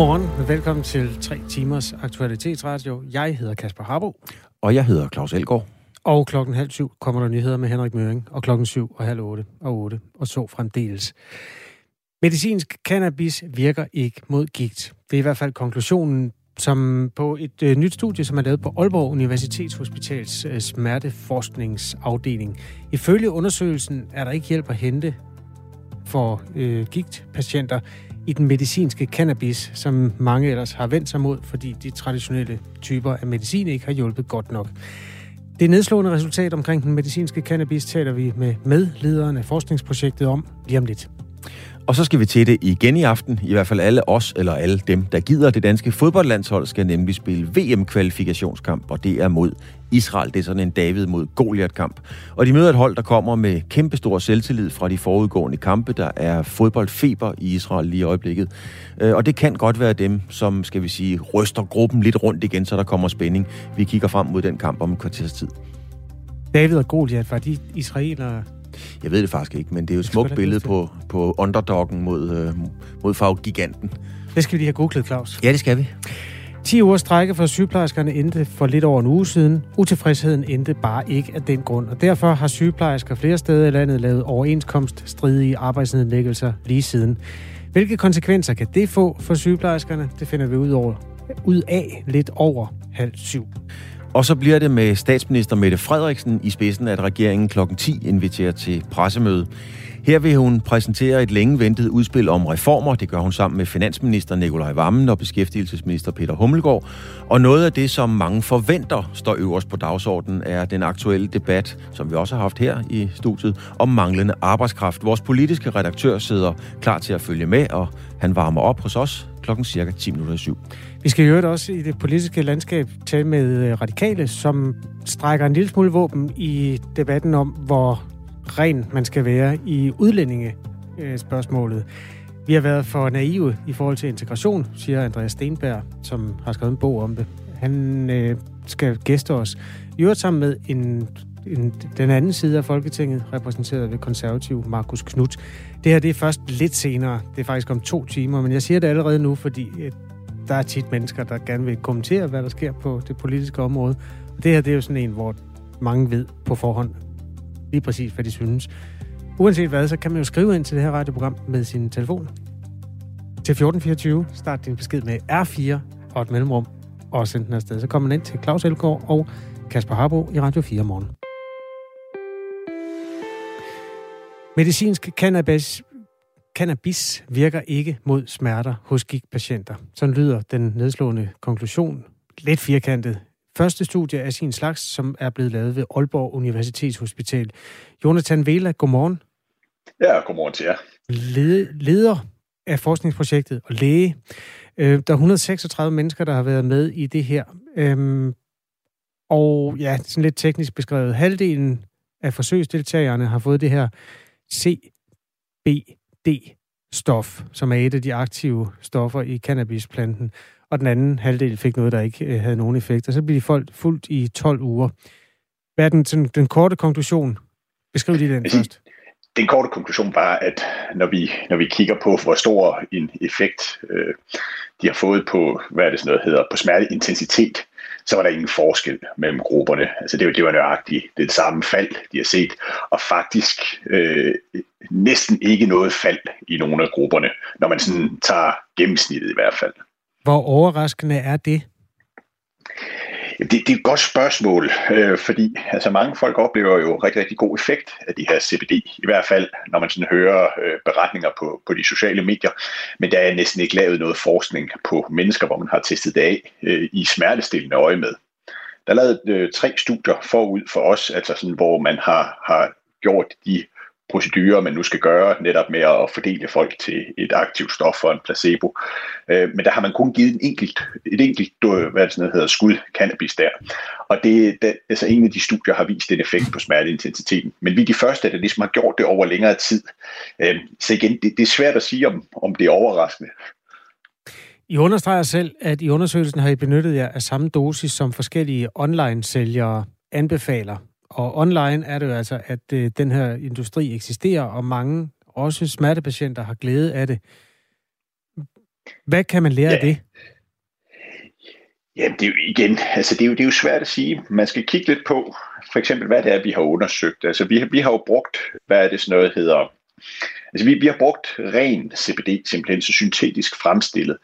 Godmorgen og velkommen til 3 timers aktualitetsradio. Jeg hedder Kasper Harbo. Og jeg hedder Claus Elgaard. Og klokken halv syv kommer der nyheder med Henrik Møring. Og klokken syv og halv otte og otte og så fremdeles. Medicinsk cannabis virker ikke mod gigt. Det er i hvert fald konklusionen som på et øh, nyt studie, som er lavet på Aalborg Universitetshospitals øh, smerteforskningsafdeling. Ifølge undersøgelsen er der ikke hjælp at hente for øh, gigtpatienter i den medicinske cannabis, som mange ellers har vendt sig mod, fordi de traditionelle typer af medicin ikke har hjulpet godt nok. Det nedslående resultat omkring den medicinske cannabis taler vi med medlederen af forskningsprojektet om lige om lidt. Og så skal vi til det igen i aften. I hvert fald alle os, eller alle dem, der gider. Det danske fodboldlandshold skal nemlig spille VM-kvalifikationskamp, og det er mod Israel. Det er sådan en David mod Goliath-kamp. Og de møder et hold, der kommer med kæmpestor selvtillid fra de forudgående kampe. Der er fodboldfeber i Israel lige i øjeblikket. Øh, og det kan godt være dem, som, skal vi sige, ryster gruppen lidt rundt igen, så der kommer spænding. Vi kigger frem mod den kamp om en kvarters tid. David og Goliath, var de israelere, jeg ved det faktisk ikke, men det er jo et smukt billede på, på underdoggen mod, øh, mod farvegiganten. Det skal vi lige have googlet, Claus. Ja, det skal vi. 10 uger strække for sygeplejerskerne endte for lidt over en uge siden. Utilfredsheden endte bare ikke af den grund, og derfor har sygeplejersker flere steder i landet lavet overenskomststridige arbejdsnedlæggelser lige siden. Hvilke konsekvenser kan det få for sygeplejerskerne? Det finder vi ud, over, ud af lidt over halv syv. Og så bliver det med statsminister Mette Frederiksen i spidsen, at regeringen kl. 10 inviterer til pressemøde. Her vil hun præsentere et længe ventet udspil om reformer. Det gør hun sammen med finansminister Nikolaj Vammen og beskæftigelsesminister Peter Hummelgaard. Og noget af det, som mange forventer står øverst på dagsordenen, er den aktuelle debat, som vi også har haft her i studiet, om manglende arbejdskraft. Vores politiske redaktør sidder klar til at følge med, og han varmer op hos os klokken cirka 10 minutter. Vi skal jo også i det politiske landskab tale med øh, radikale, som strækker en lille smule våben i debatten om, hvor ren man skal være i udlændingespørgsmålet. Øh, Vi har været for naive i forhold til integration, siger Andreas Stenberg, som har skrevet en bog om det. Han øh, skal gæste os. I øvrigt sammen med en, en, den anden side af Folketinget, repræsenteret ved konservativ Markus Knudt. Det her det er først lidt senere. Det er faktisk om to timer, men jeg siger det allerede nu, fordi øh, der er tit mennesker, der gerne vil kommentere, hvad der sker på det politiske område. Og det her det er jo sådan en, hvor mange ved på forhånd lige præcis, hvad de synes. Uanset hvad, så kan man jo skrive ind til det her radioprogram med sin telefon. Til 1424, start din besked med R4 og et mellemrum, og send den afsted. Så kommer man ind til Claus Elgaard og Kasper Harbo i Radio 4 morgen. Medicinsk cannabis, cannabis virker ikke mod smerter hos gigtpatienter. Sådan lyder den nedslående konklusion. Lidt firkantet første studie af sin slags, som er blevet lavet ved Aalborg Universitetshospital. Jonathan Vela, godmorgen. Ja, godmorgen til jer. Leder af forskningsprojektet og læge. Øh, der er 136 mennesker, der har været med i det her. Øhm, og ja, sådan lidt teknisk beskrevet. Halvdelen af forsøgsdeltagerne har fået det her CBD-stof, som er et af de aktive stoffer i cannabisplanten og den anden halvdel fik noget, der ikke øh, havde nogen effekt. Og så blev de folk fuldt i 12 uger. Hvad er den, sådan, den korte konklusion? Beskriv lige den først. Den korte konklusion var, at når vi, når vi kigger på, hvor stor en effekt øh, de har fået på, hvad er det sådan noget hedder, på smerteintensitet, så var der ingen forskel mellem grupperne. Altså det, det var nøjagtigt det samme fald, de har set, og faktisk øh, næsten ikke noget fald i nogle af grupperne, når man sådan tager gennemsnittet i hvert fald. Hvor overraskende er det? Det, det er et godt spørgsmål, øh, fordi altså, mange folk oplever jo rigtig, rigtig god effekt af de her CBD, i hvert fald når man sådan hører øh, beretninger på, på de sociale medier, men der er næsten ikke lavet noget forskning på mennesker, hvor man har testet det af øh, i smertestillende øje med. Der er lavet øh, tre studier forud for os, altså sådan, hvor man har, har gjort de procedurer, man nu skal gøre, netop med at fordele folk til et aktivt stof og en placebo. Øh, men der har man kun givet en enkelt, et enkelt hvad det sådan hedder, skud cannabis der. Og det, det, altså en af de studier har vist en effekt på smerteintensiteten. Men vi er de første, der ligesom har gjort det over længere tid. Øh, så igen, det, det er svært at sige, om, om det er overraskende. I understreger selv, at i undersøgelsen har I benyttet jer af samme dosis, som forskellige online-sælgere anbefaler. Og online er det jo altså, at øh, den her industri eksisterer, og mange, også smertepatienter, har glæde af det. Hvad kan man lære ja. af det? Ja, det er jo igen, altså det er jo, det er jo svært at sige. Man skal kigge lidt på, for eksempel, hvad det er, vi har undersøgt. Altså vi, vi har jo brugt, hvad er det sådan noget hedder, altså vi, vi har brugt ren CBD, simpelthen så syntetisk fremstillet.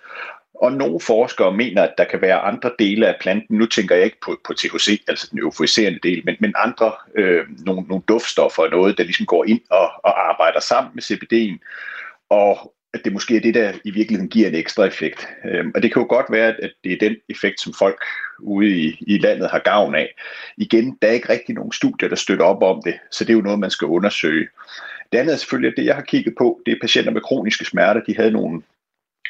Og nogle forskere mener, at der kan være andre dele af planten. Nu tænker jeg ikke på, på THC, altså den euforiserende del, men, men andre, øh, nogle, nogle duftstoffer og noget, der ligesom går ind og, og arbejder sammen med CBD'en. Og at det måske er det, der i virkeligheden giver en ekstra effekt. Øhm, og det kan jo godt være, at det er den effekt, som folk ude i, i landet har gavn af. Igen, der er ikke rigtig nogen studier, der støtter op om det, så det er jo noget, man skal undersøge. Det andet er selvfølgelig, at det, jeg har kigget på, det er patienter med kroniske smerter. De havde nogle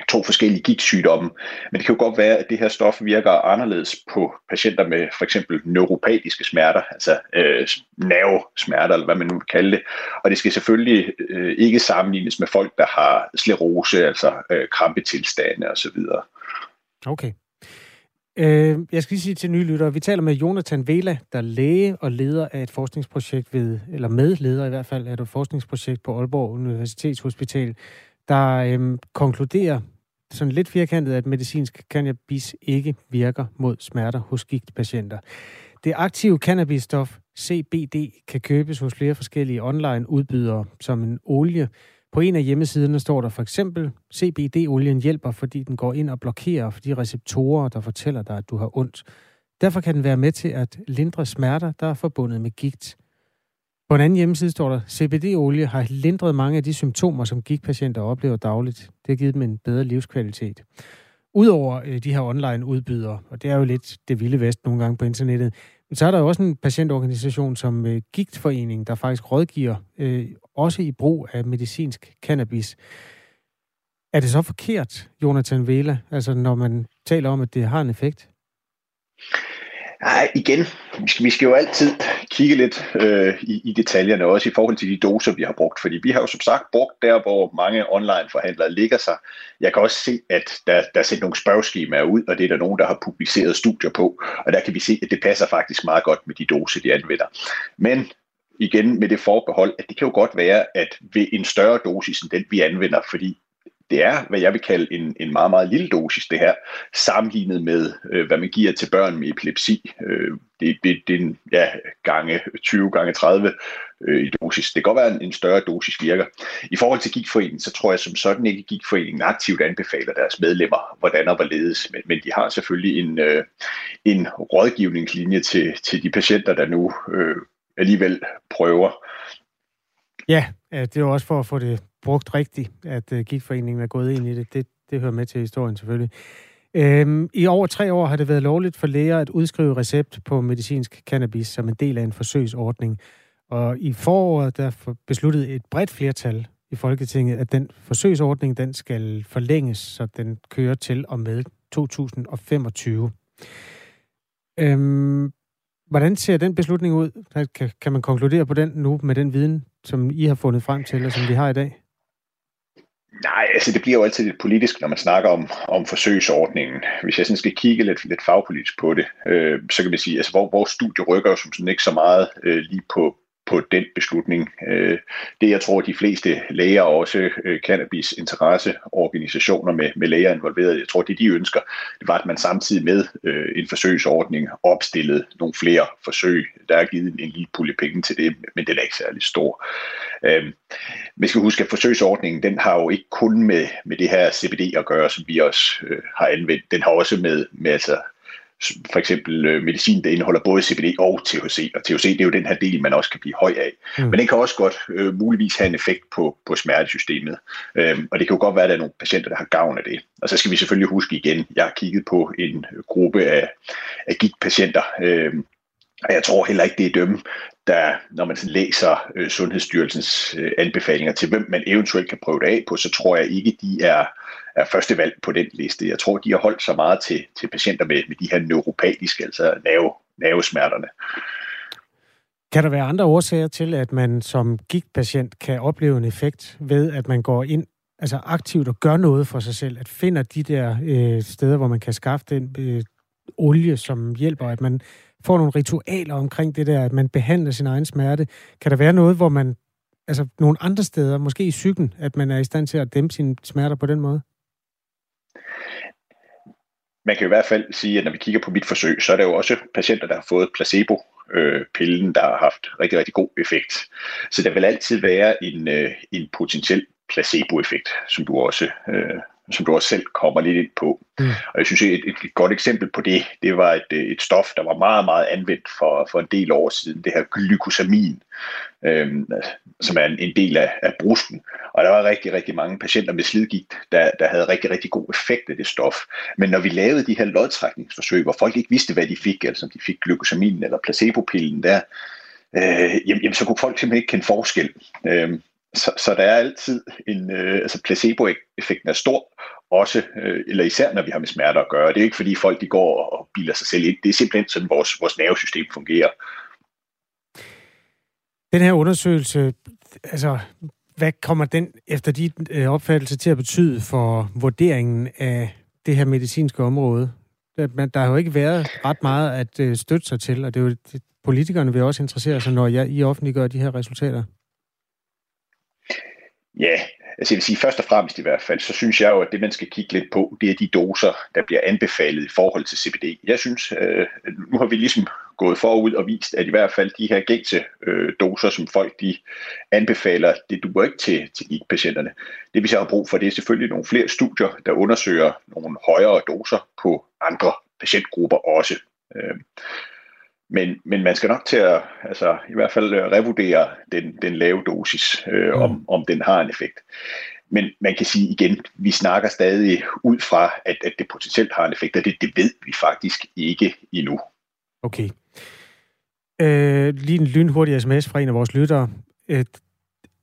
to forskellige gigtsygdomme. Men det kan jo godt være, at det her stof virker anderledes på patienter med for eksempel neuropatiske smerter, altså øh, nervesmerter, eller hvad man nu vil kalde det. Og det skal selvfølgelig øh, ikke sammenlignes med folk, der har sklerose, altså øh, krampetilstande osv. Okay. Øh, jeg skal lige sige til nye lyttere, vi taler med Jonathan Vela, der er læge og leder af et forskningsprojekt ved, eller medleder i hvert fald, af et forskningsprojekt på Aalborg Universitetshospital, der øhm, konkluderer sådan lidt firkantet, at medicinsk cannabis ikke virker mod smerter hos gigtpatienter. Det aktive cannabisstof CBD kan købes hos flere forskellige online udbydere som en olie. På en af hjemmesiderne står der for eksempel, CBD-olien hjælper, fordi den går ind og blokerer for de receptorer, der fortæller dig, at du har ondt. Derfor kan den være med til at lindre smerter, der er forbundet med gigt. På en anden hjemmeside står der, CBD-olie har lindret mange af de symptomer, som gigtpatienter oplever dagligt. Det har givet dem en bedre livskvalitet. Udover øh, de her online udbydere, og det er jo lidt det vilde vest nogle gange på internettet, så er der jo også en patientorganisation som øh, Gigtforeningen, der faktisk rådgiver øh, også i brug af medicinsk cannabis. Er det så forkert, Jonathan Vela, altså når man taler om, at det har en effekt? Nej, igen, vi skal, vi skal jo altid kigge lidt øh, i, i detaljerne, også i forhold til de doser, vi har brugt. Fordi vi har jo som sagt brugt der, hvor mange online-forhandlere ligger sig. Jeg kan også se, at der, der er sendt nogle spørgeskemaer ud, og det er der nogen, der har publiceret studier på. Og der kan vi se, at det passer faktisk meget godt med de doser, de anvender. Men igen med det forbehold, at det kan jo godt være, at ved en større dosis end den, vi anvender, fordi det er, hvad jeg vil kalde en, en meget, meget lille dosis, det her, sammenlignet med, øh, hvad man giver til børn med epilepsi. Øh, det, det, det er en ja, gange 20 gange 30 øh, i dosis. Det kan godt være, at en større dosis virker. I forhold til Gigforeningen, så tror jeg som sådan ikke, at Gigforeningen aktivt anbefaler deres medlemmer, hvordan og hvorledes. Men, men de har selvfølgelig en, øh, en rådgivningslinje til, til de patienter, der nu øh, alligevel prøver. Ja, det er jo også for at få det brugt rigtigt, at uh, Gigtforeningen er gået ind i det. det. Det hører med til historien selvfølgelig. Øhm, I over tre år har det været lovligt for læger at udskrive recept på medicinsk cannabis som en del af en forsøgsordning. Og i foråret der besluttede et bredt flertal i Folketinget, at den forsøgsordning den skal forlænges, så den kører til og med 2025. Øhm, hvordan ser den beslutning ud? Kan, kan man konkludere på den nu med den viden, som I har fundet frem til, og som vi har i dag? Nej, altså det bliver jo altid lidt politisk, når man snakker om, om forsøgsordningen. Hvis jeg sådan skal kigge lidt, lidt fagpolitisk på det, øh, så kan vi sige, altså hvor, vores studie rykker jo som sådan ikke så meget øh, lige på, på den beslutning. Øh, det jeg tror, de fleste læger og også øh, cannabis interesseorganisationer med, med læger involveret, jeg tror, det de ønsker, det var, at man samtidig med øh, en forsøgsordning opstillede nogle flere forsøg. Der er givet en lille pulje penge til det, men den er ikke særlig stor. Vi skal huske, at forsøgsordningen, den har jo ikke kun med, med det her CBD at gøre, som vi også har anvendt. Den har også med, med altså for eksempel øh, medicin, der indeholder både CBD og THC, og THC det er jo den her del, man også kan blive høj af. Mm. Men den kan også godt øh, muligvis have en effekt på, på smertesystemet, øhm, og det kan jo godt være, at der er nogle patienter, der har gavn af det. Og så skal vi selvfølgelig huske igen, jeg har kigget på en gruppe af, af gigtpatienter, øhm, og jeg tror heller ikke, det er dem, der, når man læser øh, Sundhedsstyrelsens øh, anbefalinger til, hvem man eventuelt kan prøve det af på, så tror jeg ikke, de er, er første valg på den liste. Jeg tror, de har holdt så meget til, til patienter med, med de her neuropatiske, altså nerve, nervesmerterne. Kan der være andre årsager til, at man som gigtpatient kan opleve en effekt ved, at man går ind altså aktivt og gør noget for sig selv, at finder de der øh, steder, hvor man kan skaffe den øh, olie, som hjælper, at man får nogle ritualer omkring det der, at man behandler sin egen smerte. Kan der være noget, hvor man, altså nogle andre steder, måske i psyken, at man er i stand til at dæmpe sine smerter på den måde? man kan i hvert fald sige, at når vi kigger på mit forsøg, så er der jo også patienter, der har fået placebo pillen, der har haft rigtig, rigtig god effekt. Så der vil altid være en, øh, en potentiel placeboeffekt, som du også øh, som du også selv kommer lidt ind på. Mm. Og jeg synes, et, et, et godt eksempel på det, det var et, et stof, der var meget, meget anvendt for, for en del år siden, det her glykosamin, øhm, som er en, en del af, af brusten. Og der var rigtig, rigtig mange patienter med slidgigt, der, der havde rigtig, rigtig god effekt af det stof. Men når vi lavede de her lodtrækningsforsøg, hvor folk ikke vidste, hvad de fik, altså om de fik glykosamin eller placebopillen der, øh, jamen, jamen, så kunne folk simpelthen ikke kende forskel. Øh, så, så der er altid en, øh, altså placeboeffekten er stor, også, øh, eller især når vi har med smerter at gøre. Det er ikke fordi folk de går og biler sig selv ind. Det er simpelthen sådan, vores, vores nervesystem fungerer. Den her undersøgelse, altså, hvad kommer den efter dit øh, opfattelse til at betyde for vurderingen af det her medicinske område? Der, der har jo ikke været ret meget at øh, støtte sig til, og det er jo det, politikerne vil også interessere sig, når jeg, I offentliggør de her resultater. Ja, altså jeg vil sige først og fremmest i hvert fald, så synes jeg jo, at det man skal kigge lidt på, det er de doser, der bliver anbefalet i forhold til CBD. Jeg synes, øh, nu har vi ligesom gået forud og vist, at i hvert fald de her gængse øh, doser, som folk de anbefaler, det duer ikke til, til gigtpatienterne. Det vi så har brug for, det er selvfølgelig nogle flere studier, der undersøger nogle højere doser på andre patientgrupper også. Øh, men, men man skal nok til at altså, i hvert fald øh, revurdere den, den lave dosis, øh, mm. om, om den har en effekt. Men man kan sige igen, vi snakker stadig ud fra, at, at det potentielt har en effekt, og det, det ved vi faktisk ikke endnu. Okay. Øh, lige en lynhurtig sms fra en af vores lyttere. Et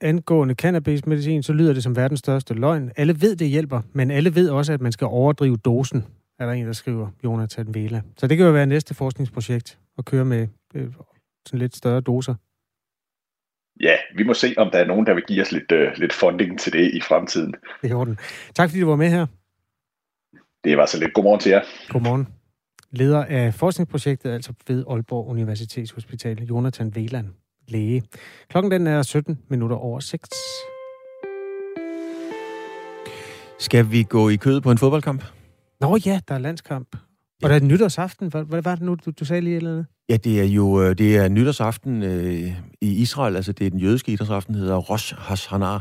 angående cannabismedicin, så lyder det som verdens største løgn. Alle ved, det hjælper, men alle ved også, at man skal overdrive dosen, er der en, der skriver, Jonathan Vela. Så det kan jo være næste forskningsprojekt at køre med øh, sådan lidt større doser? Ja, vi må se, om der er nogen, der vil give os lidt, øh, lidt funding til det i fremtiden. Det er orden. Tak fordi du var med her. Det var så lidt. Godmorgen til jer. Godmorgen. Leder af forskningsprojektet, altså ved Aalborg Universitetshospital, Jonathan Veland, læge. Klokken den er 17 minutter over 6. Skal vi gå i kød på en fodboldkamp? Nå ja, der er landskamp. Og der er nytårsaften. Hvad, hvad var det nu, du, du sagde lige eller andet? Ja, det er jo øh, det er nytårsaften øh, i Israel. Altså, det er den jødiske idrætsaften, hedder Rosh Hashanah.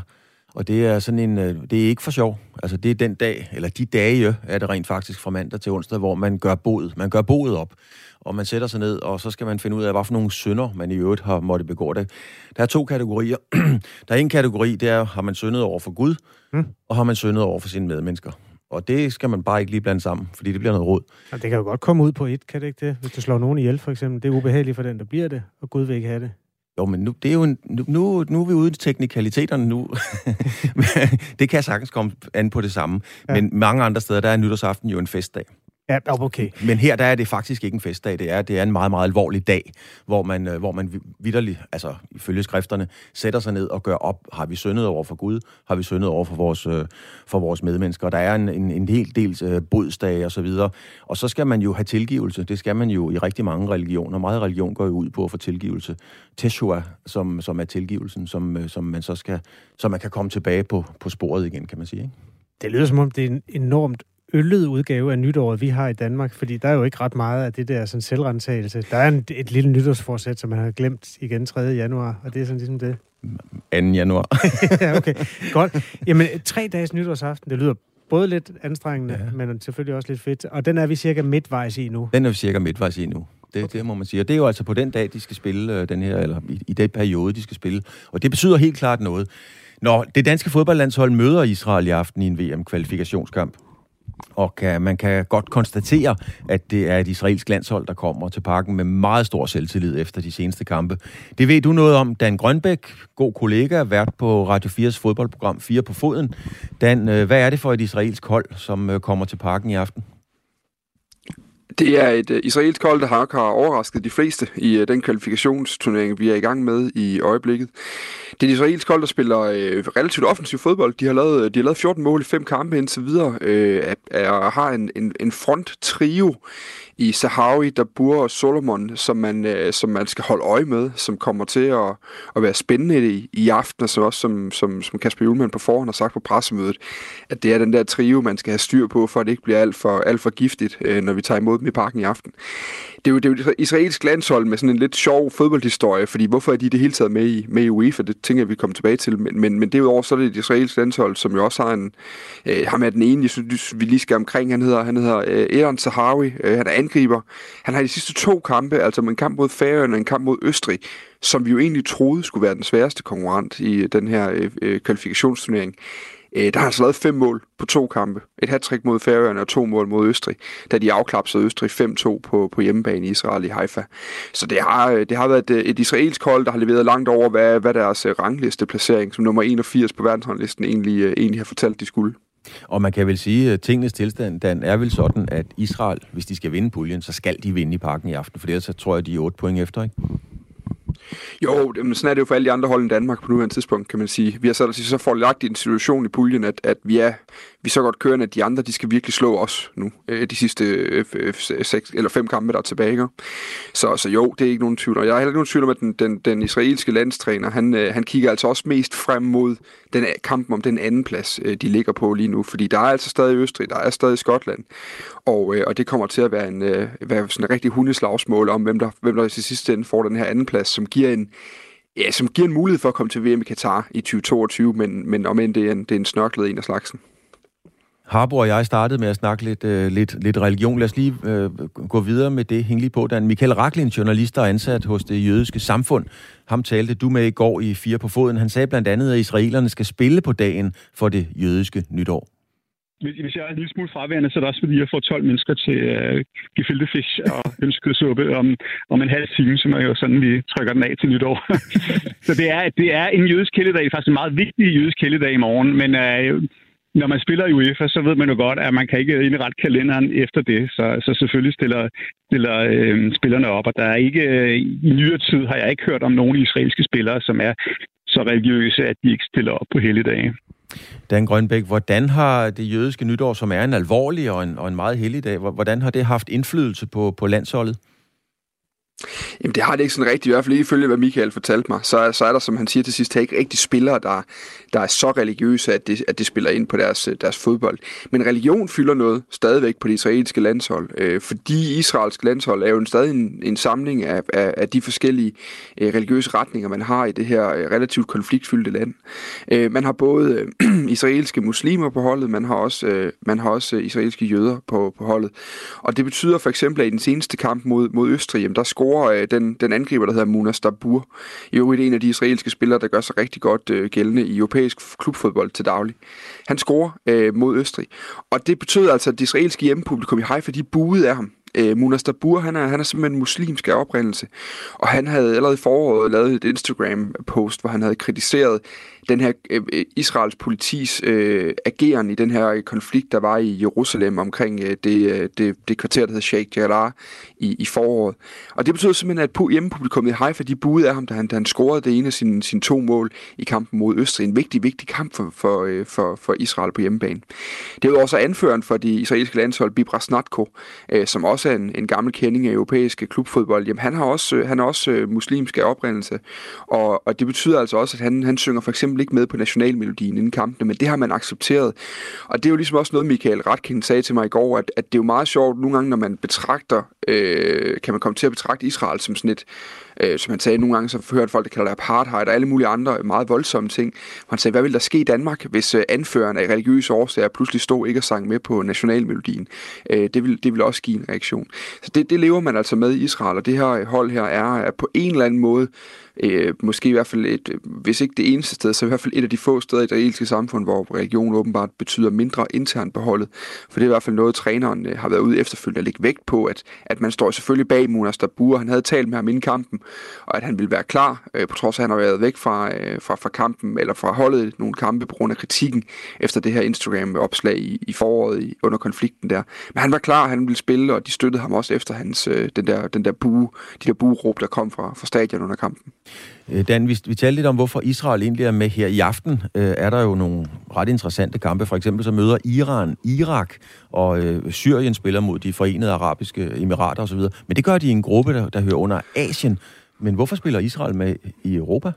Og det er sådan en, øh, det er ikke for sjov. Altså, det er den dag, eller de dage er det rent faktisk fra mandag til onsdag, hvor man gør boet. Man gør boet op, og man sætter sig ned, og så skal man finde ud af, hvad for nogle synder man i øvrigt har måtte begå det. Der er to kategorier. der er en kategori, det er, har man syndet over for Gud, mm. og har man syndet over for sine medmennesker. Og det skal man bare ikke lige blande sammen, fordi det bliver noget råd. Og det kan jo godt komme ud på et, kan det ikke det? Hvis du slår nogen ihjel, for eksempel. Det er ubehageligt for den, der bliver det, og Gud vil ikke have det. Jo, men nu, det er jo en, nu, nu, nu er vi ude i teknikaliteterne nu. det kan sagtens komme an på det samme. Ja. Men mange andre steder, der er nytårsaften jo en festdag. Ja, okay. Men her der er det faktisk ikke en festdag, det er, det er en meget, meget alvorlig dag, hvor man, øh, hvor man vidderligt, altså ifølge skrifterne, sætter sig ned og gør op, har vi syndet over for Gud, har vi syndet over for vores, øh, for vores medmennesker. Der er en, en, en hel del uh, bodsdage og så videre. Og så skal man jo have tilgivelse. Det skal man jo i rigtig mange religioner. Meget religion går jo ud på at få tilgivelse. Teshua, som, som er tilgivelsen, som, som man så skal, så man kan komme tilbage på, på sporet igen, kan man sige. Ikke? Det lyder som om, det er en enormt øllet udgave af nytåret, vi har i Danmark, fordi der er jo ikke ret meget af det der sådan selvrentagelse. Der er en, et lille nytårsforsæt, som man har glemt igen 3. januar, og det er sådan ligesom det. 2. januar. ja, okay. Godt. Jamen, tre dages nytårsaften, det lyder både lidt anstrengende, ja. men selvfølgelig også lidt fedt. Og den er vi cirka midtvejs i nu. Den er vi cirka midtvejs i nu. Det, okay. det må man sige. Og det er jo altså på den dag, de skal spille øh, den her, eller i, i den periode, de skal spille. Og det betyder helt klart noget. Når det danske fodboldlandshold møder Israel i aften i en VM-kvalifikationskamp, og kan, man kan godt konstatere, at det er et israelsk landshold, der kommer til parken med meget stor selvtillid efter de seneste kampe. Det ved du noget om, Dan Grønbæk, god kollega, vært på Radio 4's fodboldprogram 4 på foden. Dan, øh, hvad er det for et israelsk hold, som øh, kommer til parken i aften? Det er et uh, israelsk hold, der har, har overrasket de fleste i uh, den kvalifikationsturnering, vi er i gang med i øjeblikket. Det er et israelsk hold, der spiller uh, relativt offensiv fodbold. De har lavet, de har lavet 14 mål i fem kampe indtil videre, uh, og har en, en, en front trio i Sahawi, Dabur og Solomon, som man, øh, som man skal holde øje med, som kommer til at, at være spændende i, i aften, og så også som, som, som Kasper Julemand på forhånd har sagt på pressemødet, at det er den der trio, man skal have styr på, for at det ikke bliver alt for, alt for giftigt, øh, når vi tager imod dem i parken i aften. Det er, jo, det er jo et israelsk landshold med sådan en lidt sjov fodboldhistorie, fordi hvorfor er de det hele taget med i, med i UEFA? Det tænker jeg, vi kommer tilbage til. Men, men, men derudover så er det et israelsk landshold, som jo også har en... Øh, ham er den ene, jeg synes, vi lige skal omkring. Han hedder, han hedder øh, Aaron Sahawi. Øh, han er angriber. Han har i de sidste to kampe, altså en kamp mod Færøerne og en kamp mod Østrig, som vi jo egentlig troede skulle være den sværeste konkurrent i øh, den her øh, øh kvalifikationsturnering. Øh, der har altså lavet fem mål på to kampe. Et hat mod Færøerne og to mål mod Østrig, da de afklapsede Østrig 5-2 på, på hjemmebane i Israel i Haifa. Så det har, øh, det har været et, et israelsk hold, der har leveret langt over, hvad, hvad deres rangliste placering som nummer 81 på verdensranglisten egentlig, egentlig har fortalt, de skulle. Og man kan vel sige, at tingenes tilstand den er vel sådan, at Israel, hvis de skal vinde puljen, så skal de vinde i parken i aften, for ellers så tror jeg, de er 8 point efter, ikke? Jo, men sådan er det jo for alle de andre hold i Danmark på nuværende tidspunkt, kan man sige. Vi har så, så forlagt i en situation i puljen, at, at vi er vi er så godt kørende, at de andre, de skal virkelig slå os nu, øh, de sidste øh, øh, øh, seks eller fem kampe, der er tilbage. Ikke? Så, så jo, det er ikke nogen tvivl. Og jeg har heller ikke nogen tvivl om, at den, den, den israelske landstræner, han, øh, han kigger altså også mest frem mod den øh, kampen om den anden plads, de ligger på lige nu. Fordi der er altså stadig Østrig, der er stadig Skotland. Og, og det kommer til at være, en, være sådan en rigtig hundeslagsmål om, hvem der, hvem der til sidste ende får den her anden plads, som giver en, ja, som giver en mulighed for at komme til VM i Katar i 2022, men, men om end det er en, det er en snørklet en af slagsen. Harbo og jeg startede med at snakke lidt, øh, lidt, lidt religion. Lad os lige øh, gå videre med det. Hæng lige på, Dan. Michael Raklin, journalist og ansat hos det jødiske samfund. Ham talte du med i går i Fire på Foden. Han sagde blandt andet, at israelerne skal spille på dagen for det jødiske nytår. Hvis jeg er en lille smule fraværende, så er det også fordi, jeg får 12 mennesker til uh, gefilte fisk og ønskede om, om en halv time, som jeg jo sådan lige trykker den af til nytår. så det er, det er en jødisk kældedag, faktisk en meget vigtig jødisk kældedag i morgen, men uh, når man spiller i UEFA, så ved man jo godt, at man kan ikke indrette kalenderen efter det. Så, så selvfølgelig stiller, stiller øh, spillerne op, og der er ikke øh, i nyere tid har jeg ikke hørt om nogen israelske spillere, som er så religiøse, at de ikke stiller op på helligdage. Dan Grønbæk, hvordan har det jødiske nytår, som er en alvorlig og en, og en meget hellig dag, hvordan har det haft indflydelse på, på landsholdet? Jamen det har det ikke sådan rigtigt, i hvert fald ifølge hvad Michael fortalte mig. Så, så er der, som han siger til sidst, ikke rigtig spillere, der, der er så religiøse, at det, at det spiller ind på deres, øh, deres fodbold. Men religion fylder noget stadigvæk på det israelske landshold, øh, fordi israelsk landshold er jo en, stadig en, en samling af, af, af de forskellige øh, religiøse retninger, man har i det her øh, relativt konfliktfyldte land. Øh, man har både øh, israelske muslimer på holdet, man har også, øh, man har også øh, israelske jøder på, på holdet. Og det betyder for eksempel, at i den seneste kamp mod, mod Østrig, jamen, der scorer øh, den, den angriber, der hedder Munas Dabur, i øvrigt en af de israelske spillere, der gør sig rigtig godt øh, gældende i europæisk klubfodbold til daglig. Han scorer øh, mod Østrig. Og det betød altså, at det israelske hjemmepublikum i Haifa, de buede af ham. Øh, Munas Dabur, han er, han er simpelthen muslimsk af oprindelse, og han havde allerede i foråret lavet et Instagram-post, hvor han havde kritiseret den her øh, Israels politis øh, ageren i den her øh, konflikt, der var i Jerusalem omkring øh, det, øh, det, det kvarter, der hedder Sheikh Jarrah i, i foråret. Og det betød simpelthen, at hjemmepublikummet i Haifa, de buede af ham, da han, da han scorede det ene af sine, sine to mål i kampen mod Østrig. En vigtig, vigtig kamp for, for, øh, for, for Israel på hjemmebane. Det var også anføreren for de israelske landshold, Bibra Snatko, øh, som også er en, en gammel kending af europæiske klubfodbold. Jamen, han har også, øh, han er også øh, muslimsk af oprindelse, og, og det betyder altså også, at han, han synger for eksempel eksempel ikke med på nationalmelodien inden kampene, men det har man accepteret. Og det er jo ligesom også noget, Michael Ratkin sagde til mig i går, at, at det er jo meget sjovt nogle gange, når man betragter, øh, kan man komme til at betragte Israel som sådan et, øh, som han sagde nogle gange, så hørte folk, der kalder det apartheid og alle mulige andre meget voldsomme ting. Han sagde, hvad ville der ske i Danmark, hvis øh, anføreren af religiøse årsager pludselig stod ikke og sang med på nationalmelodien? Øh, det, vil, det vil også give en reaktion. Så det, det lever man altså med i Israel, og det her hold her er, er på en eller anden måde øh, måske i hvert fald et, hvis ikke det eneste sted, så i hvert fald et af de få steder i det israelske samfund, hvor religion åbenbart betyder mindre internt på holdet. For det er i hvert fald noget, træneren øh, har været ude efterfølgende at lægge vægt på, at, at man står selvfølgelig bag Munas Dabur. Han havde talt med ham inden kampen, og at han ville være klar, øh, på trods af, at han har været væk fra, øh, fra, fra kampen, eller fra holdet nogle kampe på grund af kritikken efter det her Instagram-opslag i, i foråret i, under konflikten der. Men han var klar, han ville spille, og de støttede ham også efter hans, øh, den der, den der bue, de der bueråb, der kom fra, fra stadion under kampen. Øh, Dan, vi, vi talte lidt om, hvorfor Israel egentlig er med her i aften. Øh, er der jo nogle ret interessante kampe. For eksempel så møder Iran, Irak og øh, Syrien spiller mod de forenede arabiske emirater osv. Men det gør de i en gruppe, der, der hører under Asien. Men hvorfor spiller Israel med i Europa?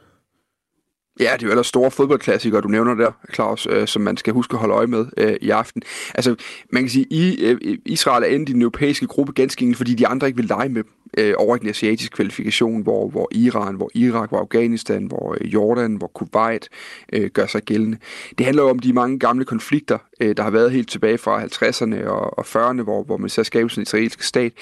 Ja, det er jo ellers store fodboldklassikere, du nævner der, Claus, øh, som man skal huske at holde øje med øh, i aften. Altså, man kan sige, i øh, Israel er endt i den europæiske gruppe ganske enkelt, fordi de andre ikke vil lege med dem øh, over i den asiatiske kvalifikation, hvor, hvor Iran, hvor Irak, hvor Afghanistan, hvor øh, Jordan, hvor Kuwait øh, gør sig gældende. Det handler jo om de mange gamle konflikter, øh, der har været helt tilbage fra 50'erne og, og 40'erne, hvor, hvor man så skabte den israelske stat.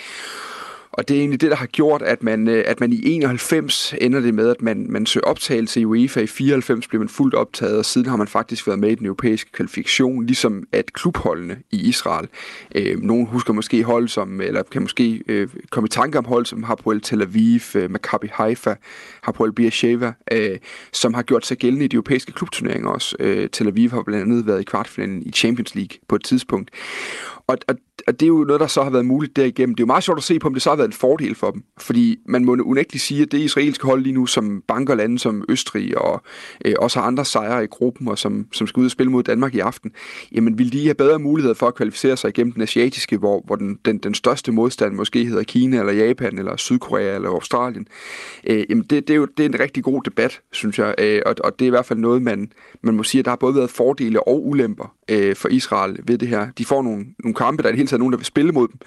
Og det er egentlig det, der har gjort, at man, øh, at man i 91 ender det med, at man, man søger optagelse i UEFA. I 94 bliver man fuldt optaget, og siden har man faktisk været med i den europæiske kvalifikation, ligesom at klubholdene i Israel. Øh, nogen husker måske hold som, eller kan måske øh, komme i tanke om hold som Hapoel Tel Aviv, øh, Maccabi Haifa, Hapoel Beersheva, øh, som har gjort sig gældende i de europæiske klubturneringer også. Øh, Tel Aviv har blandt andet været i kvartfinalen i Champions League på et tidspunkt. Og, og, og det er jo noget, der så har været muligt derigennem. Det er jo meget sjovt at se på, om det så har været en fordel for dem. Fordi man må unægteligt sige, at det israelske hold lige nu, som banker lande som Østrig og øh, også har andre sejre i gruppen, og som, som skal ud og spille mod Danmark i aften, jamen vil de have bedre muligheder for at kvalificere sig igennem den asiatiske, hvor, hvor den, den, den største modstand måske hedder Kina, eller Japan, eller Sydkorea, eller Australien. Øh, jamen det, det, er jo det er en rigtig god debat, synes jeg. Øh, og, og det er i hvert fald noget, man, man må sige, at der har både været fordele og ulemper øh, for Israel ved det her. De får nogle, nogle kampe, der er i det hele taget nogen, der vil spille mod dem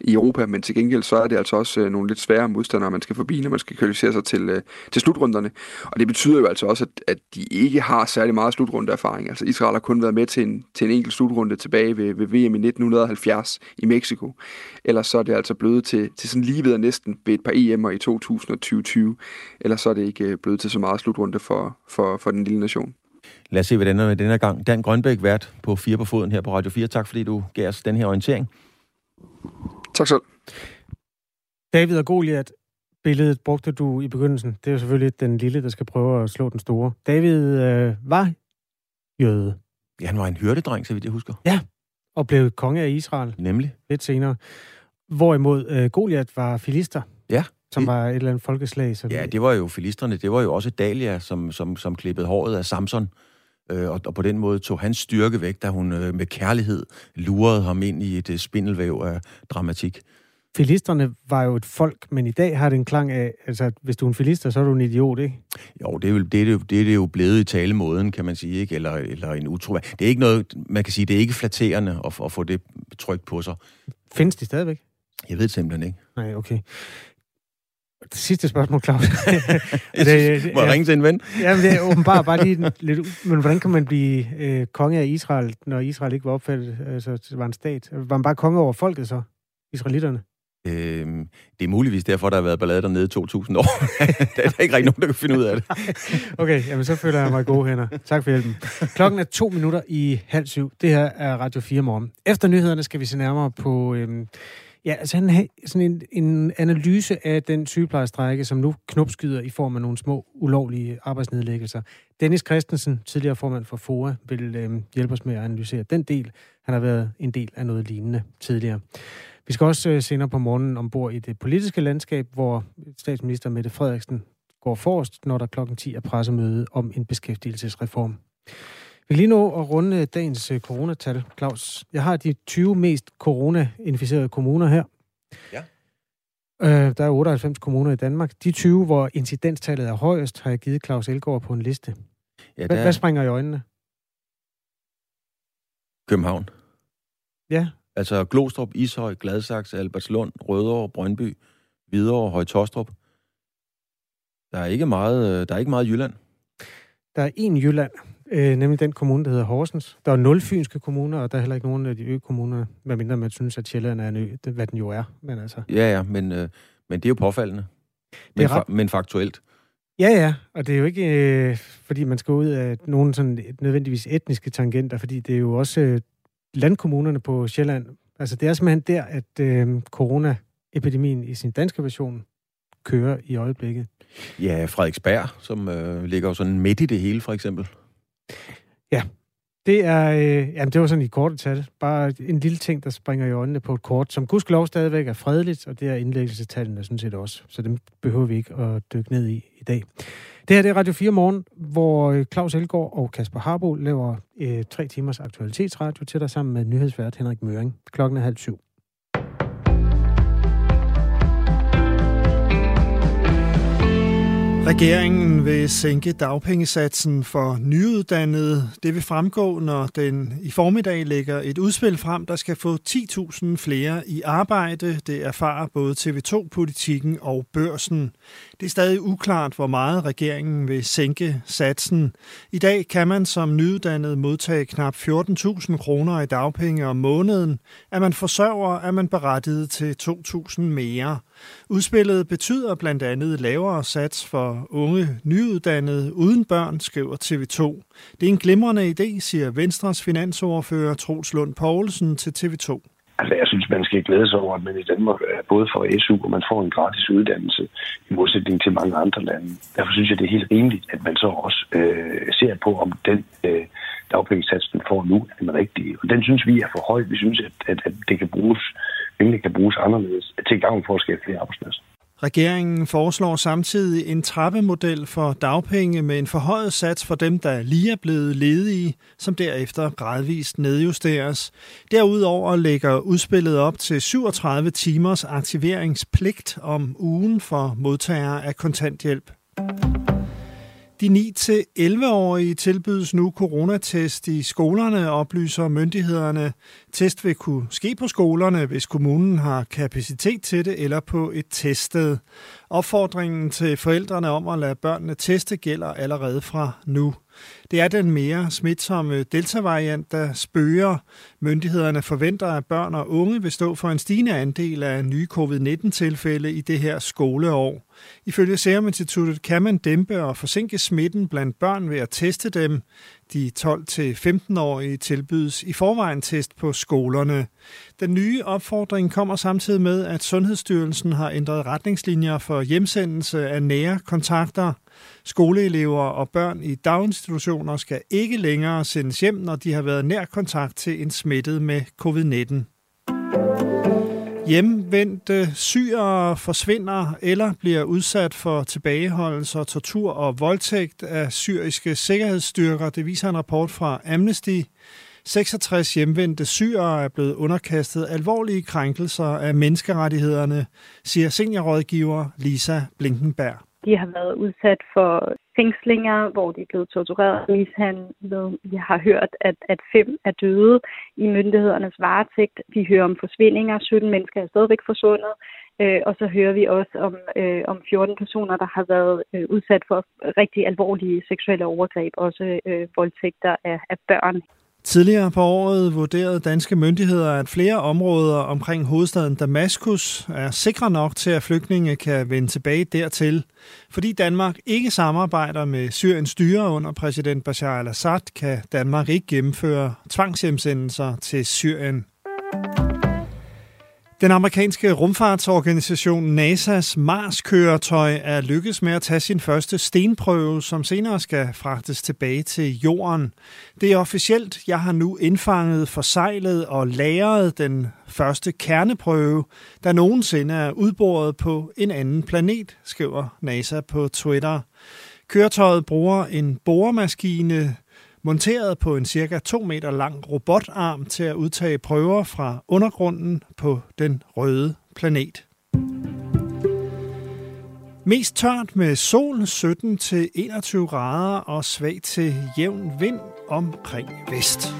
i Europa, men til gengæld så er det altså også øh, nogle lidt svære modstandere, man skal forbi, når man skal kvalificere sig til, øh, til slutrunderne. Og det betyder jo altså også, at, at de ikke har særlig meget slutrundeerfaring. Altså Israel har kun været med til en, til en enkelt slutrunde tilbage ved, ved VM i 1970 i Mexico. Ellers så er det altså blevet til, til sådan lige ved næsten ved et par EM'er i 2020. Ellers så er det ikke øh, blevet til så meget slutrunde for, for, for den lille nation. Lad os se, hvad den er med den her gang. Dan Grønbæk, vært på Fire på Foden her på Radio 4. Tak fordi du gav os den her orientering. Tak selv. David og Goliat, billedet brugte du i begyndelsen. Det er jo selvfølgelig den lille, der skal prøve at slå den store. David øh, var jøde. Ja, han var en hyrdedreng, så vidt jeg husker. Ja, og blev konge af Israel. Nemlig. Lidt senere. Hvorimod øh, Goliat var filister. Ja. Som det, var et eller andet folkeslag. Som ja, det var jo filisterne. Det var jo også Dalia, som, som, som klippede håret af Samson. Øh, og, og på den måde tog hans styrke væk, da hun øh, med kærlighed lurede ham ind i et øh, spindelvæv af dramatik. Filisterne var jo et folk, men i dag har det en klang af, altså hvis du er en filister, så er du en idiot, ikke? Jo, det er jo, det er, det, det er det jo blevet i talemåden, kan man sige, ikke? Eller, eller en utro. Det er ikke noget, man kan sige, det er ikke flatterende at, at få det trykt på sig. Findes de stadigvæk? Jeg ved simpelthen ikke. Nej, okay. Det sidste spørgsmål, Claus. det, Må jeg ringe til en ven? Ja, men det er åbenbart bare lige lidt... Men hvordan kan man blive øh, konge af Israel, når Israel ikke var opfattet, altså det var en stat? Var man bare konge over folket så? Israelitterne? Øhm, det er muligvis derfor, der har været ballade dernede i 2000 år. der er ikke rigtig nogen, der kan finde ud af det. okay, jamen så føler jeg mig gode hænder. Tak for hjælpen. Klokken er to minutter i halv syv. Det her er Radio 4 morgen. Efter nyhederne skal vi se nærmere på... Øhm, Ja, altså han har sådan en, en analyse af den sygeplejestrække, som nu knopskyder i form af nogle små ulovlige arbejdsnedlæggelser. Dennis Christensen, tidligere formand for FOA, vil øh, hjælpe os med at analysere den del. Han har været en del af noget lignende tidligere. Vi skal også øh, senere på morgenen ombord i det politiske landskab, hvor statsminister Mette Frederiksen går forrest, når der klokken 10 er pressemøde om en beskæftigelsesreform. Vi kan lige nå at runde dagens øh, coronatal, Claus. Jeg har de 20 mest corona-inficerede kommuner her. Ja. Øh, der er 98 kommuner i Danmark. De 20, hvor incidenstallet er højest, har jeg givet Claus Elgaard på en liste. Ja, hvad, er... hvad springer i øjnene? København. Ja. Altså Glostrup, Ishøj, Gladsaxe, Albertslund, Rødovre, Brøndby, Hvidovre, Høje-Tostrup. Der er ikke meget, øh, der er ikke meget Jylland. Der er en Jylland, øh, nemlig den kommune, der hedder Horsens. Der er nul fynske kommuner, og der er heller ikke nogen af de ø-kommuner, medmindre man synes, at Sjælland er en ø, det, hvad den jo er. Men altså. Ja, ja, men, øh, men det er jo påfaldende. Men, det er ret... fa- men faktuelt. Ja, ja, og det er jo ikke, øh, fordi man skal ud af nogen sådan nødvendigvis etniske tangenter, fordi det er jo også øh, landkommunerne på Sjælland. Altså det er simpelthen der, at øh, corona epidemien i sin danske version kører i øjeblikket. Ja, Frederiksberg, som øh, ligger jo sådan midt i det hele, for eksempel. Ja, det er, øh, jamen det var sådan i korte tal. Bare en lille ting, der springer i øjnene på et kort, som gudskelov stadigvæk er fredeligt, og det er indlæggelsestallene sådan set også. Så dem behøver vi ikke at dykke ned i i dag. Det her det er Radio 4 Morgen, hvor øh, Claus Elgaard og Kasper Harbo laver øh, tre timers aktualitetsradio til dig sammen med nyhedsvært Henrik Møring. Klokken er halv syv. Regeringen vil sænke dagpengesatsen for nyuddannede. Det vil fremgå, når den i formiddag lægger et udspil frem, der skal få 10.000 flere i arbejde. Det erfarer både TV2-politikken og børsen. Det er stadig uklart, hvor meget regeringen vil sænke satsen. I dag kan man som nyuddannet modtage knap 14.000 kroner i dagpenge om måneden. Er man forsørger, er man berettiget til 2.000 mere. Udspillet betyder blandt andet lavere sats for unge nyuddannede uden børn, skriver TV2. Det er en glimrende idé, siger Venstres finansordfører Troels Lund Poulsen til TV2. Altså, jeg synes, man skal glæde sig over, at man i Danmark både for SU, og man får en gratis uddannelse i modsætning til mange andre lande. Derfor synes jeg, det er helt rimeligt, at man så også øh, ser på, om den øh, dagpengesatsen får nu, er den rigtige. Og den synes vi er for høj. Vi synes, at, at, at det kan bruges, pengene kan bruges anderledes til gavn for at skabe flere arbejdspladser. Regeringen foreslår samtidig en trappemodel for dagpenge med en forhøjet sats for dem, der lige er blevet ledige, som derefter gradvist nedjusteres. Derudover lægger udspillet op til 37 timers aktiveringspligt om ugen for modtagere af kontanthjælp. De 9-11-årige tilbydes nu coronatest i skolerne, oplyser myndighederne. Test vil kunne ske på skolerne, hvis kommunen har kapacitet til det, eller på et teststed. Opfordringen til forældrene om at lade børnene teste gælder allerede fra nu. Det er den mere smitsomme delta-variant, der spøger. Myndighederne forventer, at børn og unge vil stå for en stigende andel af nye covid-19-tilfælde i det her skoleår. Ifølge Serum Instituttet kan man dæmpe og forsinke smitten blandt børn ved at teste dem. De 12-15-årige tilbydes i forvejen test på skolerne. Den nye opfordring kommer samtidig med, at Sundhedsstyrelsen har ændret retningslinjer for hjemsendelse af nære kontakter. Skoleelever og børn i daginstitutioner skal ikke længere sendes hjem, når de har været nær kontakt til en smittet med covid-19. Hjemvendte syrere forsvinder eller bliver udsat for tilbageholdelse tortur og voldtægt af syriske sikkerhedsstyrker. Det viser en rapport fra Amnesty. 66 hjemvendte syrere er blevet underkastet alvorlige krænkelser af menneskerettighederne, siger seniorrådgiver Lisa Blinkenberg. De har været udsat for fængslinger, hvor de er blevet tortureret og mishandlet. Vi har hørt, at, at fem er døde i myndighedernes varetægt. Vi hører om forsvindinger. 17 mennesker er stadigvæk forsvundet. Øh, og så hører vi også om, øh, om 14 personer, der har været øh, udsat for rigtig alvorlige seksuelle overgreb, også øh, voldtægter af, af børn. Tidligere på året vurderede danske myndigheder, at flere områder omkring hovedstaden Damaskus er sikre nok til, at flygtninge kan vende tilbage dertil. Fordi Danmark ikke samarbejder med Syriens styre under præsident Bashar al-Assad, kan Danmark ikke gennemføre tvangshjemsendelser til Syrien. Den amerikanske rumfartsorganisation NASA's Mars-køretøj er lykkedes med at tage sin første stenprøve, som senere skal fragtes tilbage til jorden. Det er officielt. Jeg har nu indfanget, forsejlet og lagret den første kerneprøve, der nogensinde er udboret på en anden planet, skriver NASA på Twitter. Køretøjet bruger en boremaskine, monteret på en cirka 2 meter lang robotarm til at udtage prøver fra undergrunden på den røde planet. Mest tørt med sol 17 til 21 grader og svag til jævn vind omkring vest.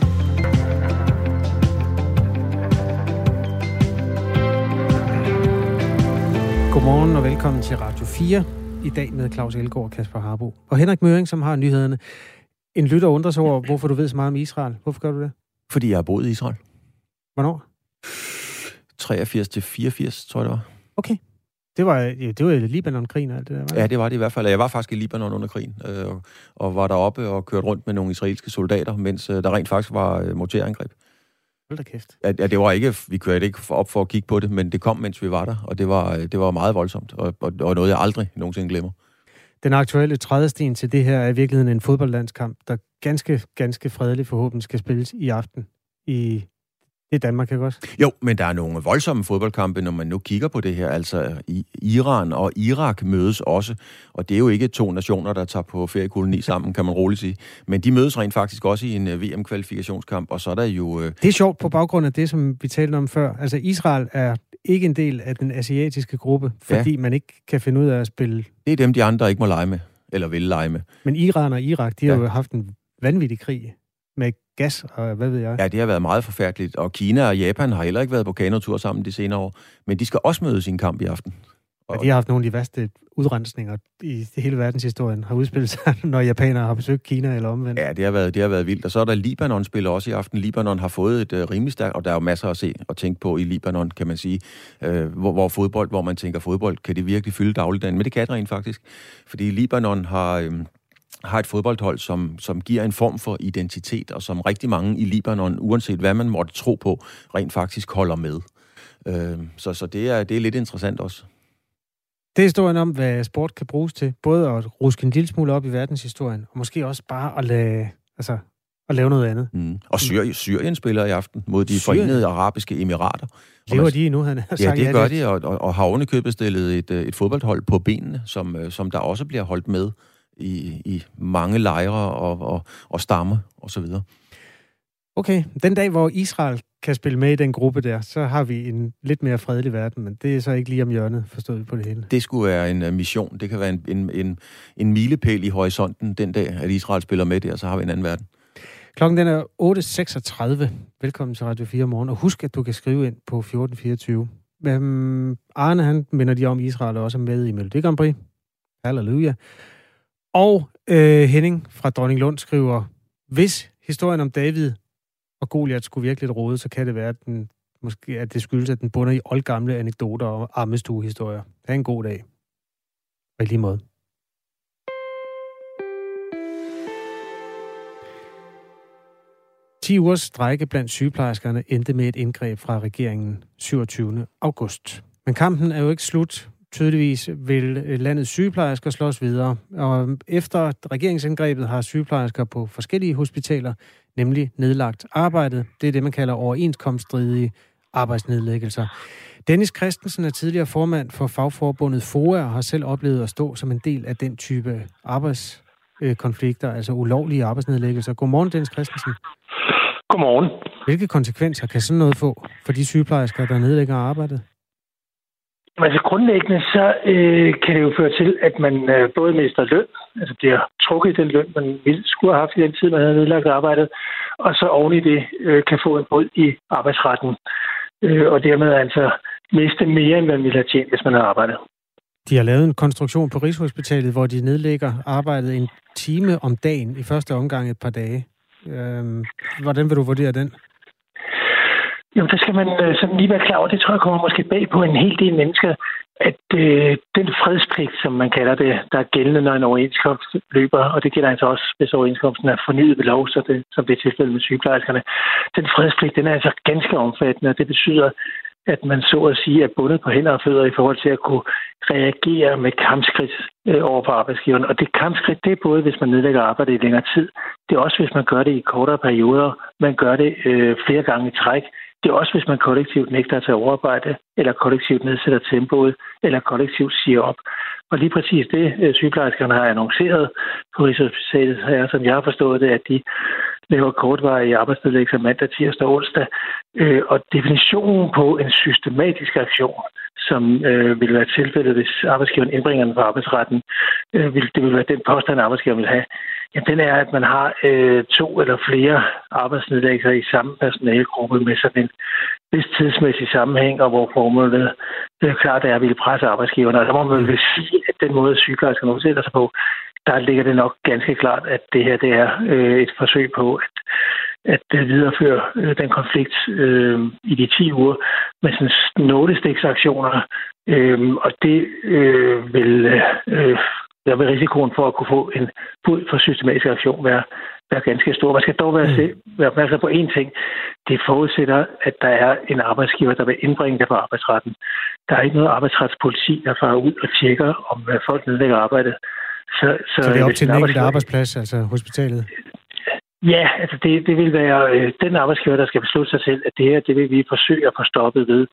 Godmorgen og velkommen til Radio 4. I dag med Claus Elgaard og Kasper Harbo. Og Henrik Møring, som har nyhederne. En lytter undrer sig over, hvorfor du ved så meget om Israel. Hvorfor gør du det? Fordi jeg har boet i Israel. Hvornår? 83 til 84, tror jeg det var. Okay. Det var, det var Libanon-krigen og alt det der, var Ja, det var det i hvert fald. Jeg var faktisk i Libanon under krigen, øh, og var deroppe og kørte rundt med nogle israelske soldater, mens øh, der rent faktisk var øh, morterangreb. Hold da kæft. Ja, det var ikke, vi kørte ikke op for at kigge på det, men det kom, mens vi var der, og det var, det var meget voldsomt, og, og, og noget, jeg aldrig nogensinde glemmer. Den aktuelle trædesten til det her er i virkeligheden en fodboldlandskamp, der ganske, ganske fredeligt forhåbentlig skal spilles i aften i det Danmark, ikke også? Jo, men der er nogle voldsomme fodboldkampe, når man nu kigger på det her. Altså, Iran og Irak mødes også, og det er jo ikke to nationer, der tager på feriekoloni sammen, kan man roligt sige. Men de mødes rent faktisk også i en øh, VM-kvalifikationskamp, og så er der jo... Øh... Det er sjovt på baggrund af det, som vi talte om før. Altså, Israel er ikke en del af den asiatiske gruppe, fordi ja. man ikke kan finde ud af at spille... Det er dem, de andre ikke må lege med, eller vil lege med. Men Iran og Irak, de ja. har jo haft en vanvittig krig med gas og hvad ved jeg. Ja, det har været meget forfærdeligt, og Kina og Japan har heller ikke været på kanotur sammen de senere år, men de skal også mødes i en kamp i aften. Og... Ja, de har haft nogle af de værste udrensninger i hele verdenshistorien, har udspillet sig, når japanere har besøgt Kina eller omvendt. Ja, det har været, det har været vildt. Og så er der Libanon spiller også i aften. Libanon har fået et uh, rimelig stærkt, og der er jo masser at se og tænke på i Libanon, kan man sige, uh, hvor, hvor fodbold, hvor man tænker fodbold, kan det virkelig fylde dagligdagen? Men det kan det rent faktisk. Fordi Libanon har... Uh, har et fodboldhold, som, som giver en form for identitet, og som rigtig mange i Libanon, uanset hvad man måtte tro på, rent faktisk holder med. Øh, så så det, er, det er lidt interessant også. Det er historien om, hvad sport kan bruges til. Både at ruske en lille smule op i verdenshistorien, og måske også bare at, lade, altså, at lave noget andet. Mm. Og Syrien, Syrien spiller i aften mod de Syrien. forenede arabiske emirater. Lever man, de endnu, han har sagt? Ja, det gør de, og, og, og har ovenikøbet stillet et, et fodboldhold på benene, som, øh, som der også bliver holdt med i, i mange lejre og, og, og stammer osv. Okay, den dag, hvor Israel kan spille med i den gruppe der, så har vi en lidt mere fredelig verden, men det er så ikke lige om hjørnet, forstået på det hele. Det skulle være en uh, mission. Det kan være en, en, en, en milepæl i horisonten den dag, at Israel spiller med der, så har vi en anden verden. Klokken den er 8.36. Velkommen til Radio 4 morgen, og husk, at du kan skrive ind på 1424. Um, Arne, han minder de om, Israel også er med i Melodi Grand Prix. Halleluja. Og øh, Henning fra Dronning Lund skriver, hvis historien om David og Goliath skulle virkelig råde, så kan det være, at, den, måske, at det skyldes, at den bunder i oldgamle anekdoter og ammestuehistorier. Ha' en god dag. Og i lige måde. Ti ugers strække blandt sygeplejerskerne endte med et indgreb fra regeringen 27. august. Men kampen er jo ikke slut tydeligvis vil øh, landets sygeplejersker slås videre. Og efter regeringsindgrebet har sygeplejersker på forskellige hospitaler nemlig nedlagt arbejdet. Det er det, man kalder overenskomststridige arbejdsnedlæggelser. Dennis Christensen er tidligere formand for fagforbundet FOA og har selv oplevet at stå som en del af den type arbejdskonflikter, altså ulovlige arbejdsnedlæggelser. Godmorgen, Dennis Christensen. Godmorgen. Hvilke konsekvenser kan sådan noget få for de sygeplejersker, der nedlægger arbejdet? Altså grundlæggende så øh, kan det jo føre til, at man øh, både mister løn, altså bliver trukket i den løn, man ville skulle have haft i den tid, man havde nedlagt arbejdet, og så oven i det øh, kan få en brud i arbejdsretten, øh, og dermed altså miste mere, end man ville have tjent, hvis man havde arbejdet. De har lavet en konstruktion på Rigshospitalet, hvor de nedlægger arbejdet en time om dagen, i første omgang et par dage. Øh, hvordan vil du vurdere den? Jamen, der skal man øh, sådan lige være klar over, det tror jeg kommer måske bag på en hel del mennesker, at øh, den fredspligt, som man kalder det, der er gældende, når en overenskomst løber, og det gælder altså også, hvis overenskomsten er fornyet ved lov, så det, som det er tilfældet med sygeplejerskerne, den fredspligt, den er altså ganske omfattende, og det betyder, at man så at sige er bundet på hænder og fødder i forhold til at kunne reagere med kampskridt øh, over for arbejdsgiveren. Og det kampskridt, det er både, hvis man nedlægger arbejde i længere tid, det er også, hvis man gør det i kortere perioder, man gør det øh, flere gange i træk, det er også, hvis man kollektivt nægter at tage overarbejde, eller kollektivt nedsætter tempoet, eller kollektivt siger op. Og lige præcis det, øh, sygeplejerskerne har annonceret på Rigshospitalet, er, som jeg har forstået det, at de laver kortvarige arbejdsnedlæggelser mandag, tirsdag og onsdag. Øh, og definitionen på en systematisk aktion, som øh, ville være tilfældet, hvis arbejdsgiveren indbringer den på arbejdsretten, øh, vil, det vil være den påstand, arbejdsgiveren vil have, Ja, den er, at man har øh, to eller flere arbejdsnedlæggelser i samme personalegruppe med sådan en vis tidsmæssig sammenhæng, og hvor formålet det er klart er at ville presse arbejdsgiverne. Og der må man vel sige, at den måde, sygeplejerskerne udsætter sig på, der ligger det nok ganske klart, at det her det er øh, et forsøg på at, at videreføre øh, den konflikt øh, i de 10 uger med sådan nålestiksaktioner. Øh, og det øh, vil øh, der vil risikoen for at kunne få en bud for systematisk aktion være være ganske stor. Man skal dog være, mm. være opmærksom på én ting. Det forudsætter, at der er en arbejdsgiver, der vil indbringe det på arbejdsretten. Der er ikke noget arbejdsretspoliti, der farer ud og tjekker, om folk nedlægger arbejdet. Så, så, så det er op til den enkelte arbejdsplads, altså hospitalet? Ja, altså det, det vil være øh, den arbejdsgiver, der skal beslutte sig til, at det her, det vil vi forsøge at få stoppet ved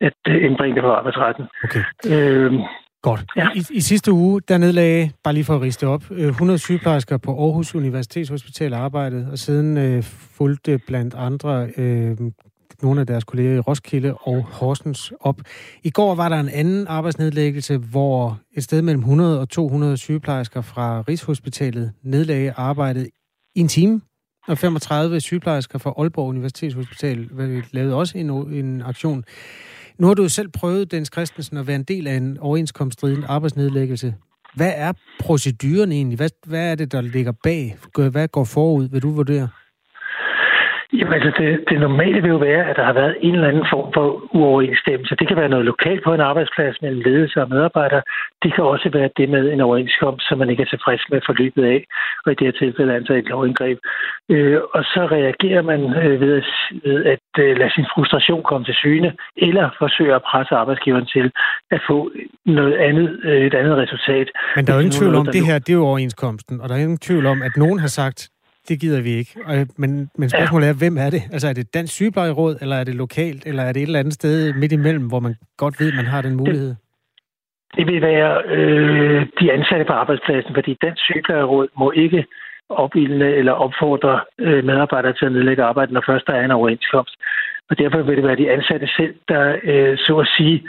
at øh, indbringe det på arbejdsretten. Okay. Øhm, Godt. Ja. I, I sidste uge, der nedlagde, bare lige for at riste op, 100 øh, sygeplejersker på Aarhus Universitetshospital arbejdet, og siden øh, fulgte blandt andre øh, nogle af deres kolleger i Roskilde og Horsens op. I går var der en anden arbejdsnedlæggelse, hvor et sted mellem 100 og 200 sygeplejersker fra Rigshospitalet nedlagde arbejdet i en time. Og 35 sygeplejersker fra Aalborg Universitetshospital lavede også en, en aktion. Nu har du jo selv prøvet, Dens Christensen, at være en del af en overenskomststridig arbejdsnedlæggelse. Hvad er proceduren egentlig? Hvad, hvad er det, der ligger bag? Hvad går forud, vil du vurdere? Jamen altså, det, det normale vil jo være, at der har været en eller anden form for uoverensstemmelse. Det kan være noget lokalt på en arbejdsplads mellem ledelse og medarbejdere. Det kan også være det med en overenskomst, som man ikke er tilfreds med forløbet af, og i det her tilfælde altså et lovindgreb. Øh, og så reagerer man øh, ved, at, ved at øh, lade sin frustration komme til syne, eller forsøge at presse arbejdsgiveren til at få noget andet, øh, et andet resultat. Men der er jo ingen tvivl om, det her det er jo overenskomsten, og der er ingen tvivl om, at nogen har sagt, det gider vi ikke. Men, men spørgsmålet ja. er, hvem er det? Altså er det Dansk Sygeplejeråd, eller er det lokalt, eller er det et eller andet sted midt imellem, hvor man godt ved, at man har den mulighed? Det, vil være øh, de ansatte på arbejdspladsen, fordi Dansk Sygeplejeråd må ikke opildne eller opfordre øh, medarbejdere til at nedlægge arbejde, når først der er en overenskomst. Og derfor vil det være de ansatte selv, der øh, så at sige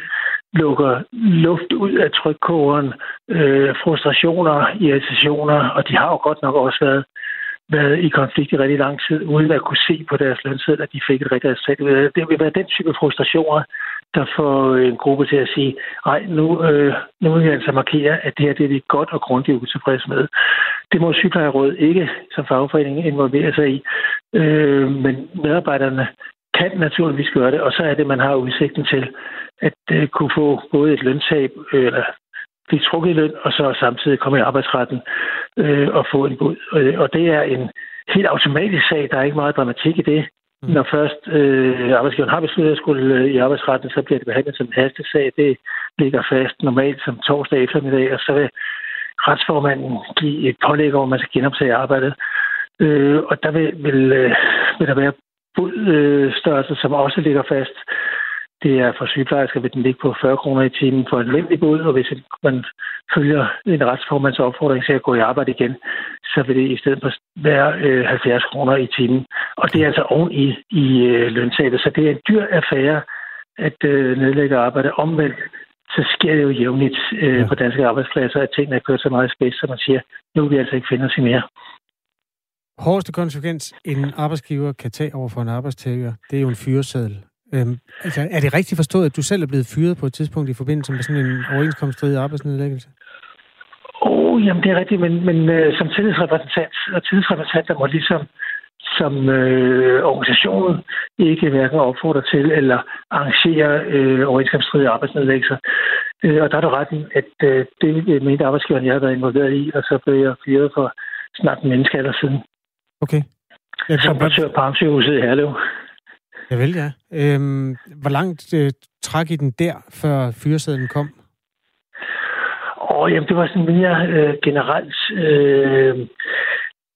lukker luft ud af trykkogeren, øh, frustrationer, irritationer, og de har jo godt nok også været været i konflikt i rigtig lang tid, uden at kunne se på deres lønseddel, at de fik et rigtigt resultat. Det vil være den type frustrationer, der får øh, en gruppe til at sige, nej, nu, øh, nu vil jeg altså markere, at det her det er vi godt og grundigt utilfredse med. Det må sygeplejerådet ikke som fagforening involvere sig i, øh, men medarbejderne kan naturligvis gøre det, og så er det, man har udsigten til at øh, kunne få både et lønstab, øh, eller blive trukket i løn, og så samtidig komme i arbejdsretten øh, og få en bud. Øh, og det er en helt automatisk sag. Der er ikke meget dramatik i det. Mm. Når først øh, arbejdsgiveren har besluttet at skulle øh, i arbejdsretten, så bliver det behandlet som en hastesag. Det ligger fast normalt som torsdag eftermiddag, og så vil retsformanden give et pålæg over, at man skal genoptage arbejdet. Øh, og der vil, vil, øh, vil der være budstørrelse, som også ligger fast. Det er for sygeplejersker, vil den ligge på 40 kroner i timen for en almindelig bod, og hvis man følger en retsformands opfordring til at gå i arbejde igen, så vil det i stedet for være øh, 70 kroner i timen. Og det er altså oven i, i øh, så det er en dyr affære at øh, nedlægge arbejde. Omvendt, så sker det jo jævnligt øh, ja. på danske arbejdspladser, at tingene er kørt så meget spids, så man siger, nu vil vi altså ikke finde os i mere. Hårdeste konsekvens, en arbejdsgiver kan tage over for en arbejdstager, det er jo en fyreseddel. Øhm, altså, er det rigtigt forstået, at du selv er blevet fyret på et tidspunkt i forbindelse med sådan en overenskomststridig arbejdsnedlæggelse? Åh, oh, jamen det er rigtigt, men, men øh, som tillidsrepræsentant og tillidsrepræsentanter må ligesom som øh, organisationen ikke hverken opfordre til eller arrangere øh, overenskomststridige arbejdsnedlæggelser. Øh, og der er du retten, at øh, det mente arbejdsgiveren, jeg har været involveret i, og så blev jeg fyret for snart en menneskealder siden. Okay. Ja, som portør på Amtssygehuset i Herlev. Jeg vel, ja. Øhm, hvor langt øh, træk I den der, før fyresedlen kom? Åh, jamen, det var sådan mere øh, generelt, øh,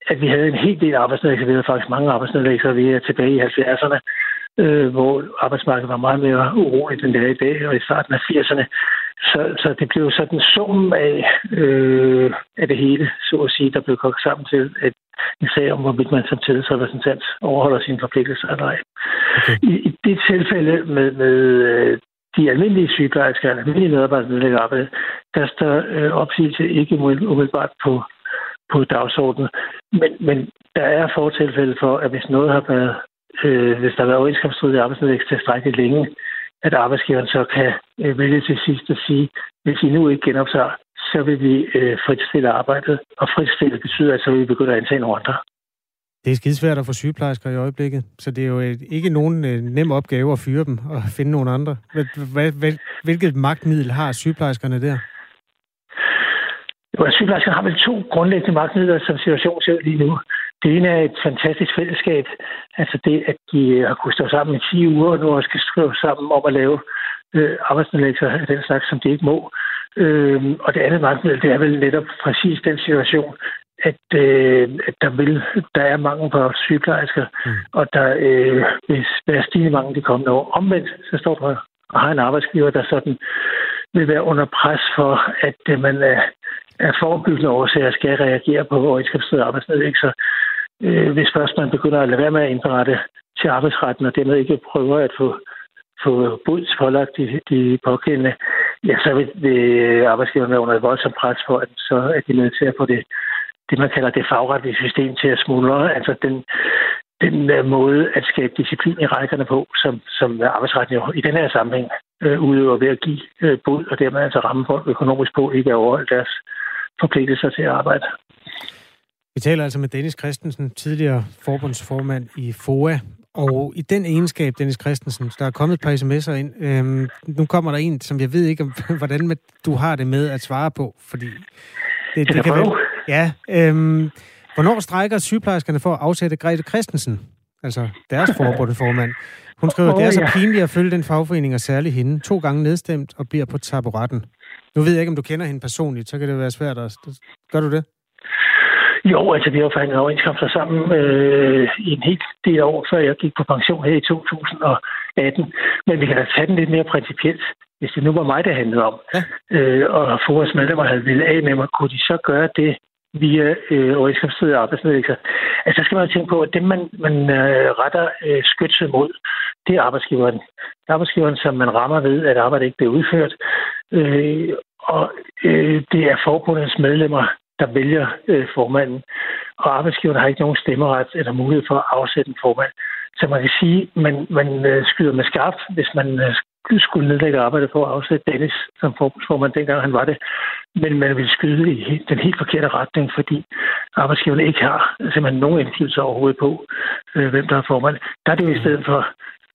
at vi havde en hel del arbejdsnedlæggelser. Vi havde faktisk mange arbejdsnedlæggelser. Vi er tilbage i 70'erne, øh, hvor arbejdsmarkedet var meget mere uroligt, end det er i dag, og i starten af 80'erne. Så, så det blev sådan summen af, øh, af det hele, så at sige, der blev kogt sammen til et, en sag om, hvorvidt man som tillidsrepræsentant overholder sine forpligtelser eller ej. Okay. I, I det tilfælde med, med øh, de almindelige sygeplejersker, almindelige medarbejdere, der lægger arbejde, der står øh, opsigelse ikke umiddelbart på, på dagsordenen. Men, men der er fortilfælde for, at hvis noget har været, øh, hvis der har været overenskomststridig arbejdsnedlæggelse tilstrækkeligt længe, at arbejdsgiveren så kan øh, vælge til sidst at sige, hvis I nu ikke genoptager, så vil vi øh, fritstille arbejdet. Og fritstille betyder, at så vil vi begynde at antage nogle andre. Det er skidesvært at få sygeplejersker i øjeblikket, så det er jo ikke nogen øh, nem opgave at fyre dem og finde nogle andre. Hvilket magtmiddel har sygeplejerskerne der? Jo, sygeplejerskerne har vel to grundlæggende magtmidler, som situationen ser lige nu. Det ene er et fantastisk fællesskab. Altså det, at de har kunnet stå sammen i 10 uger, og nu også skal skrive sammen om at lave øh, arbejdsnedlæggelser af den slags, som de ikke må. Øh, og det andet magtmiddel, det er vel netop præcis den situation, at, øh, at der, vil, der er mange på sygeplejersker, mm. og der øh, vil være stigende mange de kommende år. Omvendt, så står der og har en arbejdsgiver, der sådan vil være under pres for, at øh, man er, er forebyggende årsager skal reagere på overenskomstede arbejdsnedlæggelser. Øh, hvis først man begynder at lade være med at indberette til arbejdsretten, og dermed ikke prøver at få, få buds pålagt de, de pågældende, ja, så vil, vil arbejdsgiverne være under et voldsomt pres for, at så er de nødt til at få det det, man kalder det fagretlige system til at smuldre. Altså den, den øh, måde at skabe disciplin i rækkerne på, som, som arbejdsretten jo i den her sammenhæng øh, udøver ved at give øh, bud, og dermed altså ramme folk økonomisk på, ikke at overholde deres forpligtelser til at arbejde. Vi taler altså med Dennis Christensen, tidligere forbundsformand i FOA, og i den egenskab, Dennis Christensen, der er kommet et par sms'er ind. Øhm, nu kommer der en, som jeg ved ikke, hvordan du har det med at svare på, fordi det, det, det kan være, Ja, øhm, hvornår strækker sygeplejerskerne for at afsætte Grete Christensen? Altså deres forbundsformand. Hun skriver, at det er så pinligt at følge den fagforening, og særligt hende. To gange nedstemt og bliver på taburetten. Nu ved jeg ikke, om du kender hende personligt, så kan det være svært at... Gør du det? Jo, altså vi har forhandlet overenskomster sammen øh, i en helt del år, før jeg gik på pension her i 2018. Men vi kan da tage den lidt mere principielt. Hvis det nu var mig, det handlede om, ja. øh, og FORES medlemmer havde ville af med mig, kunne de så gøre det via øh, overenskomstede arbejdsnedlæggelser. Altså, så skal man tænke på, at det, man, man øh, retter øh, skytset mod, det er arbejdsgiveren. Arbejdsgiveren, som man rammer ved, at arbejdet ikke bliver udført. Øh, og øh, det er forbundets medlemmer, der vælger øh, formanden. Og arbejdsgiverne har ikke nogen stemmeret eller mulighed for at afsætte en formand. Så man kan sige, at man, man øh, skyder med skarpt, hvis man øh, skulle nedlægge arbejdet for at afsætte Dennis som forbundsformand, dengang han var det. Men man vil skyde i den helt forkerte retning, fordi arbejdsgiverne ikke har simpelthen nogen indflydelse overhovedet på, øh, hvem der er formand. Der er det jo i stedet for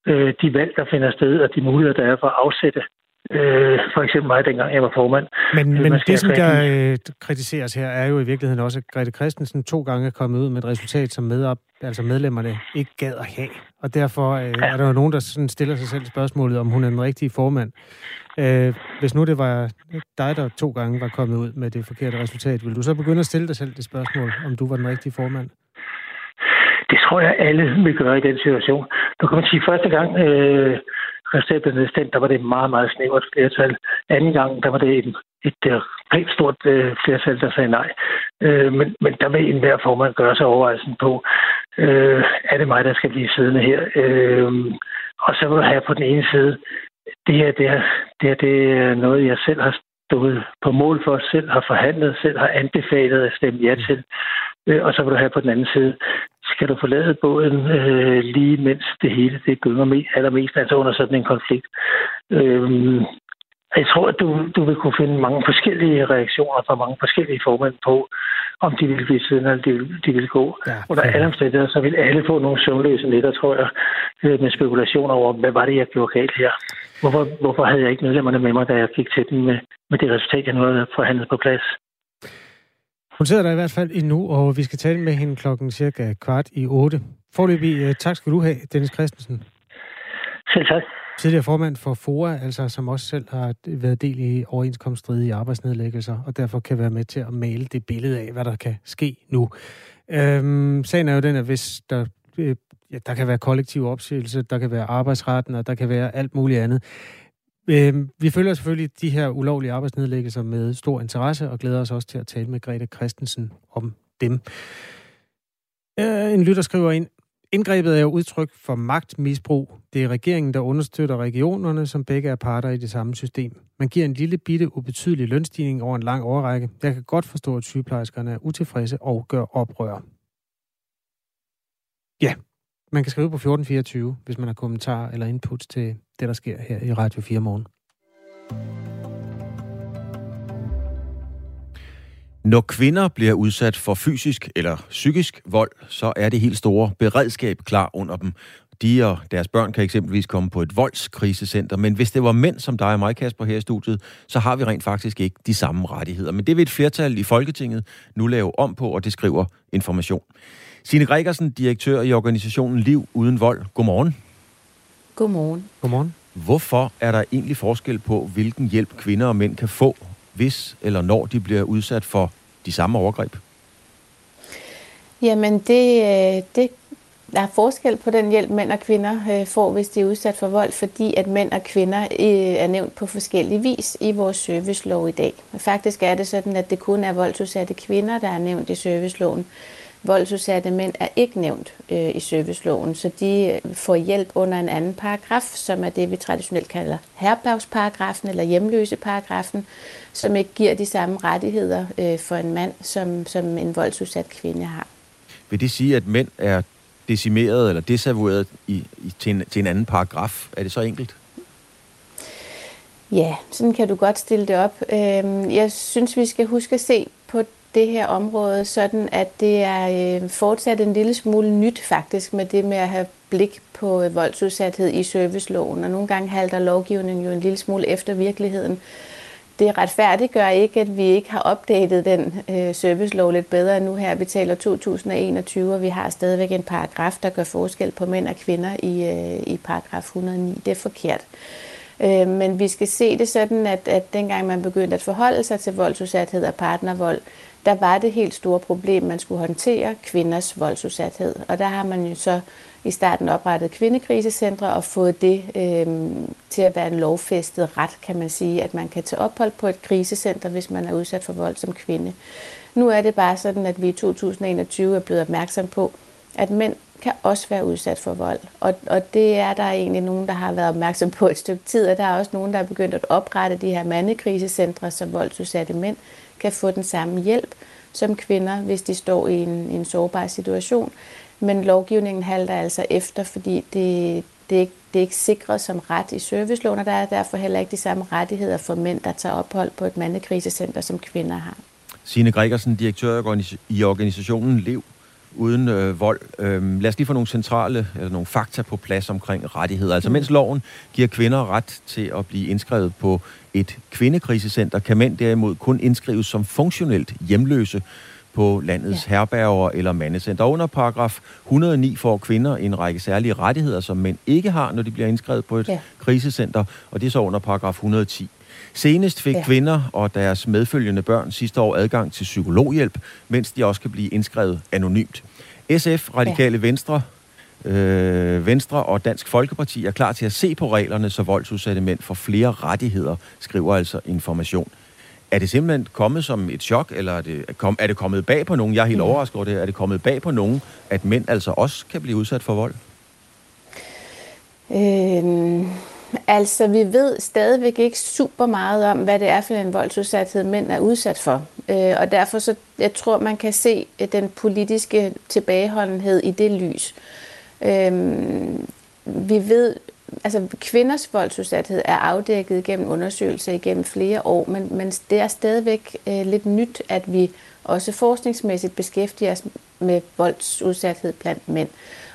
øh, de valg, der finder sted, og de muligheder, der er for at afsætte Øh, for eksempel mig, dengang jeg var formand. Men, øh, men det, som der øh, kritiseres her, er jo i virkeligheden også, at Grete Christensen to gange er kommet ud med et resultat, som med op, altså medlemmerne ikke gad at have. Og derfor øh, ja. er der jo nogen, der sådan stiller sig selv spørgsmålet, om hun er den rigtige formand. Øh, hvis nu det var dig, der to gange var kommet ud med det forkerte resultat, vil du så begynde at stille dig selv det spørgsmål, om du var den rigtige formand? Det tror jeg, alle vil gøre i den situation. Du kan man sige, første gang øh, resultatet der var det et meget, meget snævert flertal. Anden gang, der var det et, et, et pænt stort øh, flertal, der sagde nej. Øh, men, men der vil enhver formand gøre sig overvejelsen på, øh, er det mig, der skal blive siddende her? Øh, og så vil du have på den ene side, det her, det, her, det, her, det er noget, jeg selv har stået på mål for, selv har forhandlet, selv har anbefalet at stemme ja til. Øh, og så vil du have på den anden side, skal du forlade båden øh, lige mens det hele det gynger med, allermest, altså under sådan en konflikt. Øh, jeg tror, at du, du vil kunne finde mange forskellige reaktioner fra mange forskellige formænd på, om de vil blive siden, eller de vil, de vil gå. Ja, Under alle omstændigheder, så vil alle få nogle søvnløse nætter, tror jeg, øh, med spekulationer over, hvad var det, jeg gjorde galt her? Hvorfor, hvorfor havde jeg ikke medlemmerne med mig, da jeg gik til dem med, med det resultat, jeg nu havde forhandlet på plads? Hun sidder der i hvert fald endnu, og vi skal tale med hende klokken cirka kvart i otte. Forløbig, uh, tak skal du have, Dennis Christensen. Selv tak. Tidligere formand for FOA, altså som også selv har været del i overenskomststridige arbejdsnedlæggelser, og derfor kan være med til at male det billede af, hvad der kan ske nu. Øhm, sagen er jo den, at hvis der, øh, ja, der kan være kollektiv opsigelse, der kan være arbejdsretten, og der kan være alt muligt andet. Øh, vi følger selvfølgelig de her ulovlige arbejdsnedlæggelser med stor interesse, og glæder os også til at tale med Grete Christensen om dem. Øh, en lytter skriver ind, Indgrebet er jo udtryk for magtmisbrug. Det er regeringen, der understøtter regionerne, som begge er parter i det samme system. Man giver en lille bitte ubetydelig lønstigning over en lang årrække. Jeg kan godt forstå, at sygeplejerskerne er utilfredse og gør oprør. Ja, man kan skrive på 1424, hvis man har kommentarer eller input til det, der sker her i Radio 4 morgen. Når kvinder bliver udsat for fysisk eller psykisk vold, så er det helt store beredskab klar under dem. De og deres børn kan eksempelvis komme på et voldskrisecenter, men hvis det var mænd som dig og mig, Kasper, her i studiet, så har vi rent faktisk ikke de samme rettigheder. Men det vil et flertal i Folketinget nu lave om på, og det skriver information. Signe Gregersen, direktør i organisationen Liv Uden Vold. Godmorgen. Godmorgen. Godmorgen. Hvorfor er der egentlig forskel på, hvilken hjælp kvinder og mænd kan få, hvis eller når de bliver udsat for de samme overgreb? Jamen, det, øh, det, der er forskel på den hjælp, mænd og kvinder øh, får, hvis de er udsat for vold, fordi at mænd og kvinder øh, er nævnt på forskellige vis i vores servicelov i dag. Faktisk er det sådan, at det kun er voldsudsatte kvinder, der er nævnt i serviceloven. Voldsudsatte mænd er ikke nævnt øh, i serviceloven, så de får hjælp under en anden paragraf, som er det, vi traditionelt kalder herbergsparagrafen eller hjemløseparagrafen, som ikke giver de samme rettigheder øh, for en mand, som, som en voldsudsat kvinde har. Vil det sige, at mænd er decimeret eller desavoueret i, i, til, en, til en anden paragraf? Er det så enkelt? Ja, sådan kan du godt stille det op. Øhm, jeg synes, vi skal huske at se på det her område, sådan at det er øh, fortsat en lille smule nyt faktisk med det med at have blik på øh, voldsudsathed i serviceloven, og nogle gange halter lovgivningen jo en lille smule efter virkeligheden. Det retfærdiggør ikke, at vi ikke har opdateret den øh, servicelov lidt bedre nu her. Vi taler 2021, og vi har stadigvæk en paragraf, der gør forskel på mænd og kvinder i, øh, i paragraf 109. Det er forkert. Øh, men vi skal se det sådan, at, at dengang man begyndte at forholde sig til voldsudsathed og partnervold, der var det helt store problem, man skulle håndtere kvinders voldsudsathed. Og der har man jo så i starten oprettet kvindekrisecentre og fået det øh, til at være en lovfæstet ret, kan man sige, at man kan tage ophold på et krisecenter, hvis man er udsat for vold som kvinde. Nu er det bare sådan, at vi i 2021 er blevet opmærksom på, at mænd kan også være udsat for vold. Og, og det er der egentlig nogen, der har været opmærksom på et stykke tid, og der er også nogen, der er begyndt at oprette de her mandekrisecentre, som voldsudsatte mænd kan få den samme hjælp som kvinder, hvis de står i en, en sårbar situation. Men lovgivningen halter altså efter, fordi det, det, er ikke, det er ikke sikret som ret i serviceloven, og der er derfor heller ikke de samme rettigheder for mænd, der tager ophold på et mandekrisecenter, som kvinder har. Signe Gregersen, direktør i organisationen Lev uden øh, vold. Øh, lad os lige få nogle centrale eller nogle fakta på plads omkring rettigheder. Altså mens loven giver kvinder ret til at blive indskrevet på et kvindekrisecenter, kan mænd derimod kun indskrives som funktionelt hjemløse på landets ja. herberger eller mandecenter. Under paragraf 109 får kvinder en række særlige rettigheder, som mænd ikke har, når de bliver indskrevet på et ja. krisecenter, og det er så under paragraf 110. Senest fik ja. kvinder og deres medfølgende børn sidste år adgang til psykologhjælp, mens de også kan blive indskrevet anonymt. SF, Radikale ja. Venstre, øh, Venstre og Dansk Folkeparti er klar til at se på reglerne, så voldsudsatte mænd får flere rettigheder, skriver altså Information. Er det simpelthen kommet som et chok, eller er det, er det kommet bag på nogen? Jeg er helt mm. overrasket over det. Er det kommet bag på nogen, at mænd altså også kan blive udsat for vold? Øhm, altså, vi ved stadigvæk ikke super meget om, hvad det er for en voldsudsathed, mænd er udsat for. Øh, og derfor så, jeg tror, man kan se øh, den politiske tilbageholdenhed i det lys. Øhm, vi ved altså kvinders voldsudsathed er afdækket gennem undersøgelser igennem flere år, men, men det er stadigvæk øh, lidt nyt, at vi også forskningsmæssigt beskæftiger os med voldsudsathed blandt mænd.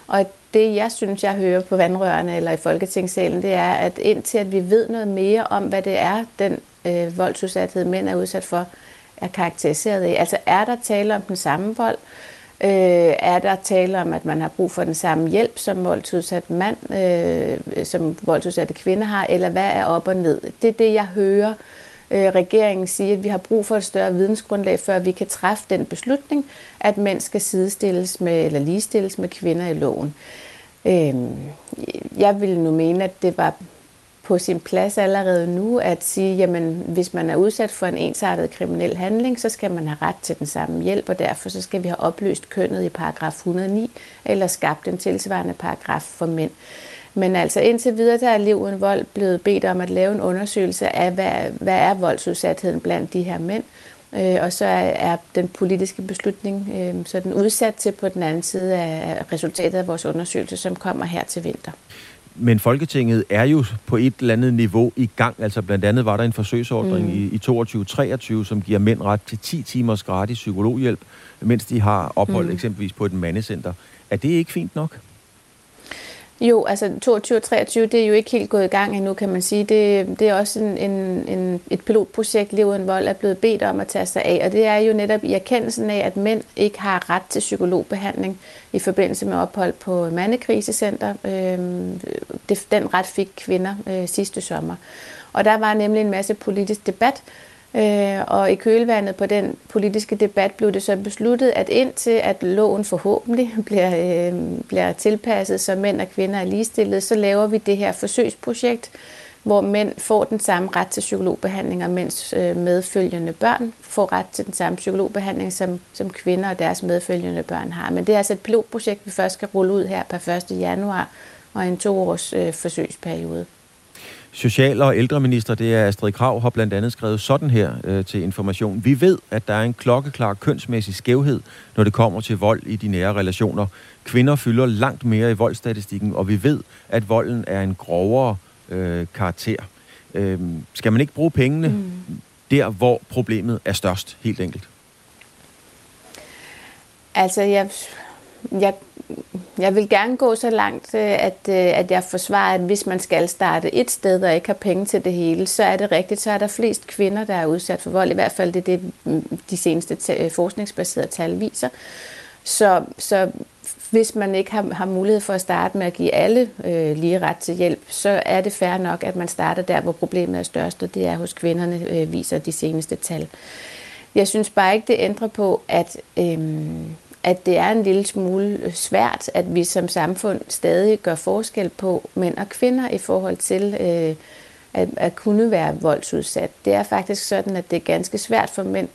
Og det, jeg synes, jeg hører på vandrørene eller i Folketingssalen, det er, at indtil at vi ved noget mere om, hvad det er, den øh, voldsudsathed, mænd er udsat for, er karakteriseret af. Altså er der tale om den samme vold? Øh, er der tale om, at man har brug for den samme hjælp, som voldsudsat mand, øh, som voldsudsatte kvinder har, eller hvad er op og ned? Det er det, jeg hører øh, regeringen sige, at vi har brug for et større vidensgrundlag, før vi kan træffe den beslutning, at mænd skal sidestilles med, eller ligestilles med kvinder i loven. Øh, jeg vil nu mene, at det var på sin plads allerede nu at sige, jamen hvis man er udsat for en ensartet kriminel handling, så skal man have ret til den samme hjælp, og derfor så skal vi have oplyst kønnet i paragraf 109, eller skabt en tilsvarende paragraf for mænd. Men altså indtil videre, der er Liv uden vold blevet bedt om at lave en undersøgelse af, hvad, hvad er voldsudsatheden blandt de her mænd, øh, og så er, er den politiske beslutning øh, så den udsat til på den anden side af resultatet af vores undersøgelse, som kommer her til vinter. Men Folketinget er jo på et eller andet niveau i gang. Altså blandt andet var der en forsøgsordning mm. i, i 22-23, som giver mænd ret til 10 timers gratis psykologhjælp, mens de har ophold mm. eksempelvis på et mandecenter. Er det ikke fint nok? Jo, altså 22 og 23, det er jo ikke helt gået i gang endnu, kan man sige. Det, det er også en, en, en, et pilotprojekt, Liv uden vold er blevet bedt om at tage sig af, og det er jo netop i erkendelsen af, at mænd ikke har ret til psykologbehandling i forbindelse med ophold på mandekrisecenter. Øh, det, den ret fik kvinder øh, sidste sommer. Og der var nemlig en masse politisk debat, Øh, Øh, og i kølvandet på den politiske debat blev det så besluttet, at indtil at loven forhåbentlig bliver, øh, bliver tilpasset, så mænd og kvinder er ligestillet, så laver vi det her forsøgsprojekt, hvor mænd får den samme ret til psykologbehandling, og mens øh, medfølgende børn får ret til den samme psykologbehandling, som, som kvinder og deres medfølgende børn har. Men det er altså et pilotprojekt, vi først skal rulle ud her per 1. januar, og en toårs øh, forsøgsperiode. Social- og ældreminister, det er Astrid Krav, har blandt andet skrevet sådan her øh, til information. Vi ved, at der er en klokkeklar kønsmæssig skævhed, når det kommer til vold i de nære relationer. Kvinder fylder langt mere i voldstatistikken, og vi ved, at volden er en grovere øh, karakter. Øh, skal man ikke bruge pengene mm. der, hvor problemet er størst, helt enkelt? Altså, jeg, jeg jeg vil gerne gå så langt, øh, at, øh, at jeg forsvarer, at hvis man skal starte et sted og ikke har penge til det hele, så er det rigtigt, så er der flest kvinder, der er udsat for vold. I hvert fald det er det, mm, de seneste øh, forskningsbaserede tal viser. Så, så hvis man ikke har, har mulighed for at starte med at give alle øh, lige ret til hjælp, så er det fair nok, at man starter der, hvor problemet er størst, og det er hos kvinderne, øh, viser de seneste tal. Jeg synes bare ikke, det ændrer på, at øh, at det er en lille smule øh, svært, at vi som samfund stadig gør forskel på mænd og kvinder i forhold til øh, at, at kunne være voldsudsat. Det er faktisk sådan, at det er ganske svært for mænd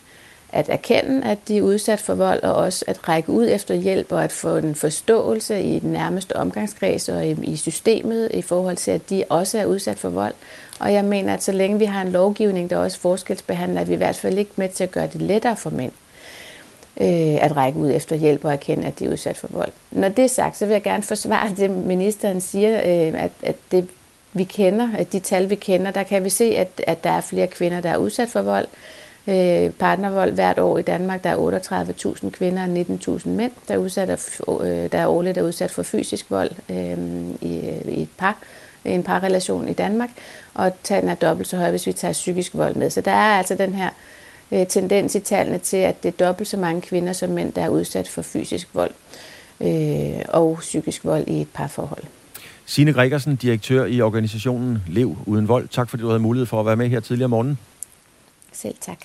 at erkende, at de er udsat for vold, og også at række ud efter hjælp, og at få en forståelse i den nærmeste omgangskreds og i, i systemet i forhold til, at de også er udsat for vold. Og jeg mener, at så længe vi har en lovgivning, der også forskelsbehandler, at vi i hvert fald ikke med til at gøre det lettere for mænd øh, at række ud efter hjælp og erkende, at de er udsat for vold. Når det er sagt, så vil jeg gerne forsvare det, ministeren siger, øh, at, at det vi kender, at de tal vi kender, der kan vi se, at, at der er flere kvinder, der er udsat for vold. Øh, partnervold hvert år i Danmark, der er 38.000 kvinder og 19.000 mænd, der er, udsat af, øh, der er årligt er udsat for fysisk vold øh, i, i et par en parrelation i Danmark, og tallene er dobbelt så høje, hvis vi tager psykisk vold med. Så der er altså den her øh, tendens i tallene til, at det er dobbelt så mange kvinder som mænd, der er udsat for fysisk vold øh, og psykisk vold i et parforhold. Signe Gregersen, direktør i organisationen Lev Uden Vold. Tak fordi du havde mulighed for at være med her tidligere om morgenen. Selv tak.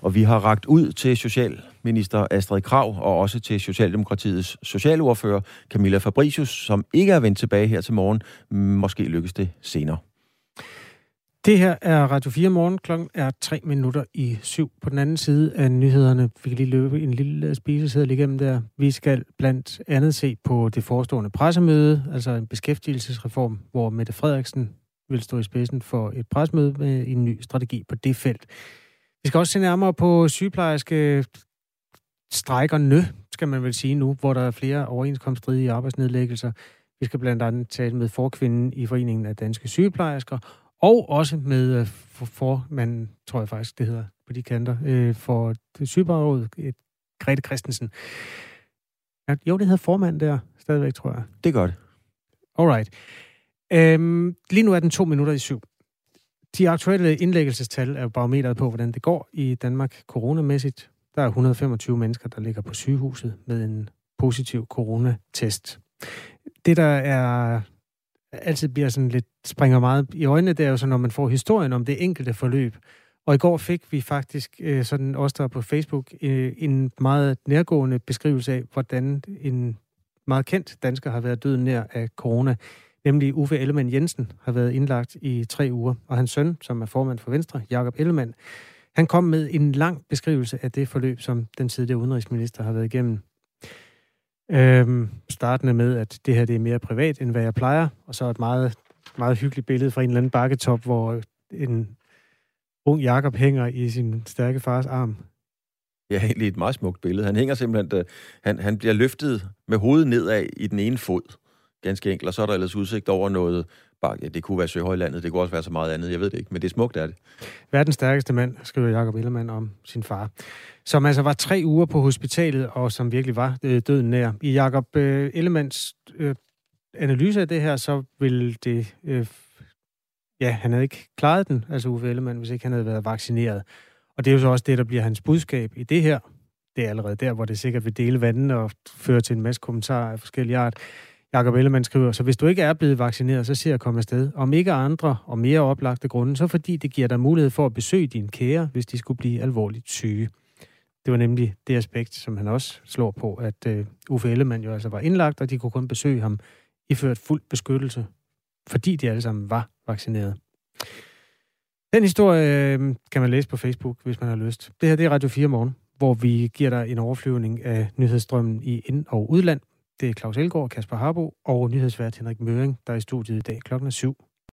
Og vi har ragt ud til Socialminister Astrid Krav og også til Socialdemokratiets socialordfører Camilla Fabricius, som ikke er vendt tilbage her til morgen. Måske lykkes det senere. Det her er Radio 4 morgen. Klokken er 3 minutter i syv. På den anden side af nyhederne, vi kan lige løbe en lille spiseseddel igennem der. Vi skal blandt andet se på det forestående pressemøde, altså en beskæftigelsesreform, hvor Mette Frederiksen vil stå i spidsen for et pressemøde med en ny strategi på det felt. Vi skal også se nærmere på sygeplejerske strækkerne, skal man vel sige nu, hvor der er flere overenskomststridige arbejdsnedlæggelser. Vi skal blandt andet tale med forkvinden i Foreningen af Danske Sygeplejersker, og også med øh, for, formanden, tror jeg faktisk, det hedder på de kanter, øh, for Sygeplejerådet, Grete Christensen. Ja, jo, det hedder formand der, stadigvæk, tror jeg. Det gør det. Alright. Øhm, lige nu er den to minutter i syv. De aktuelle indlæggelsestal er jo barometeret på, hvordan det går i Danmark coronamæssigt. Der er 125 mennesker, der ligger på sygehuset med en positiv coronatest. Det, der er altid bliver sådan lidt, springer meget i øjnene, det er jo så, når man får historien om det enkelte forløb. Og i går fik vi faktisk, øh, sådan også der på Facebook, øh, en meget nærgående beskrivelse af, hvordan en meget kendt dansker har været død nær af corona. Nemlig Uffe Ellemann Jensen har været indlagt i tre uger, og hans søn, som er formand for Venstre, Jakob Ellemann, han kom med en lang beskrivelse af det forløb, som den tidligere udenrigsminister har været igennem. Øhm, startende med, at det her det er mere privat, end hvad jeg plejer, og så et meget, meget hyggeligt billede fra en eller anden bakketop, hvor en ung Jakob hænger i sin stærke fars arm. Ja, egentlig et meget smukt billede. Han hænger simpelthen, uh, han, han bliver løftet med hovedet nedad i den ene fod, ganske enkelt, og så er der ellers udsigt over noget, bare, ja, det kunne være Søhøjlandet, det kunne også være så meget andet, jeg ved det ikke, men det er smukt, er det. Verdens stærkeste mand, skriver Jakob Ellemann om sin far som altså var tre uger på hospitalet, og som virkelig var øh, døden nær. I Jakob øh, Ellemands øh, analyse af det her, så vil det... Øh, ja, han havde ikke klaret den, altså Uffe Ellemann, hvis ikke han havde været vaccineret. Og det er jo så også det, der bliver hans budskab i det her. Det er allerede der, hvor det sikkert vil dele vandene og føre til en masse kommentarer af forskellige art. Jakob Ellemann skriver, så hvis du ikke er blevet vaccineret, så ser jeg komme afsted. Om ikke andre og mere oplagte grunde, så fordi det giver dig mulighed for at besøge dine kære, hvis de skulle blive alvorligt syge. Det var nemlig det aspekt, som han også slår på, at øh, Uffe Ellemann jo altså var indlagt, og de kunne kun besøge ham iført fuld beskyttelse, fordi de alle sammen var vaccineret. Den historie øh, kan man læse på Facebook, hvis man har lyst. Det her det er Radio 4 morgen, hvor vi giver dig en overflyvning af nyhedsstrømmen i ind- og udland. Det er Claus Elgaard, Kasper Harbo og nyhedsvært Henrik Møring, der er i studiet i dag klokken 7.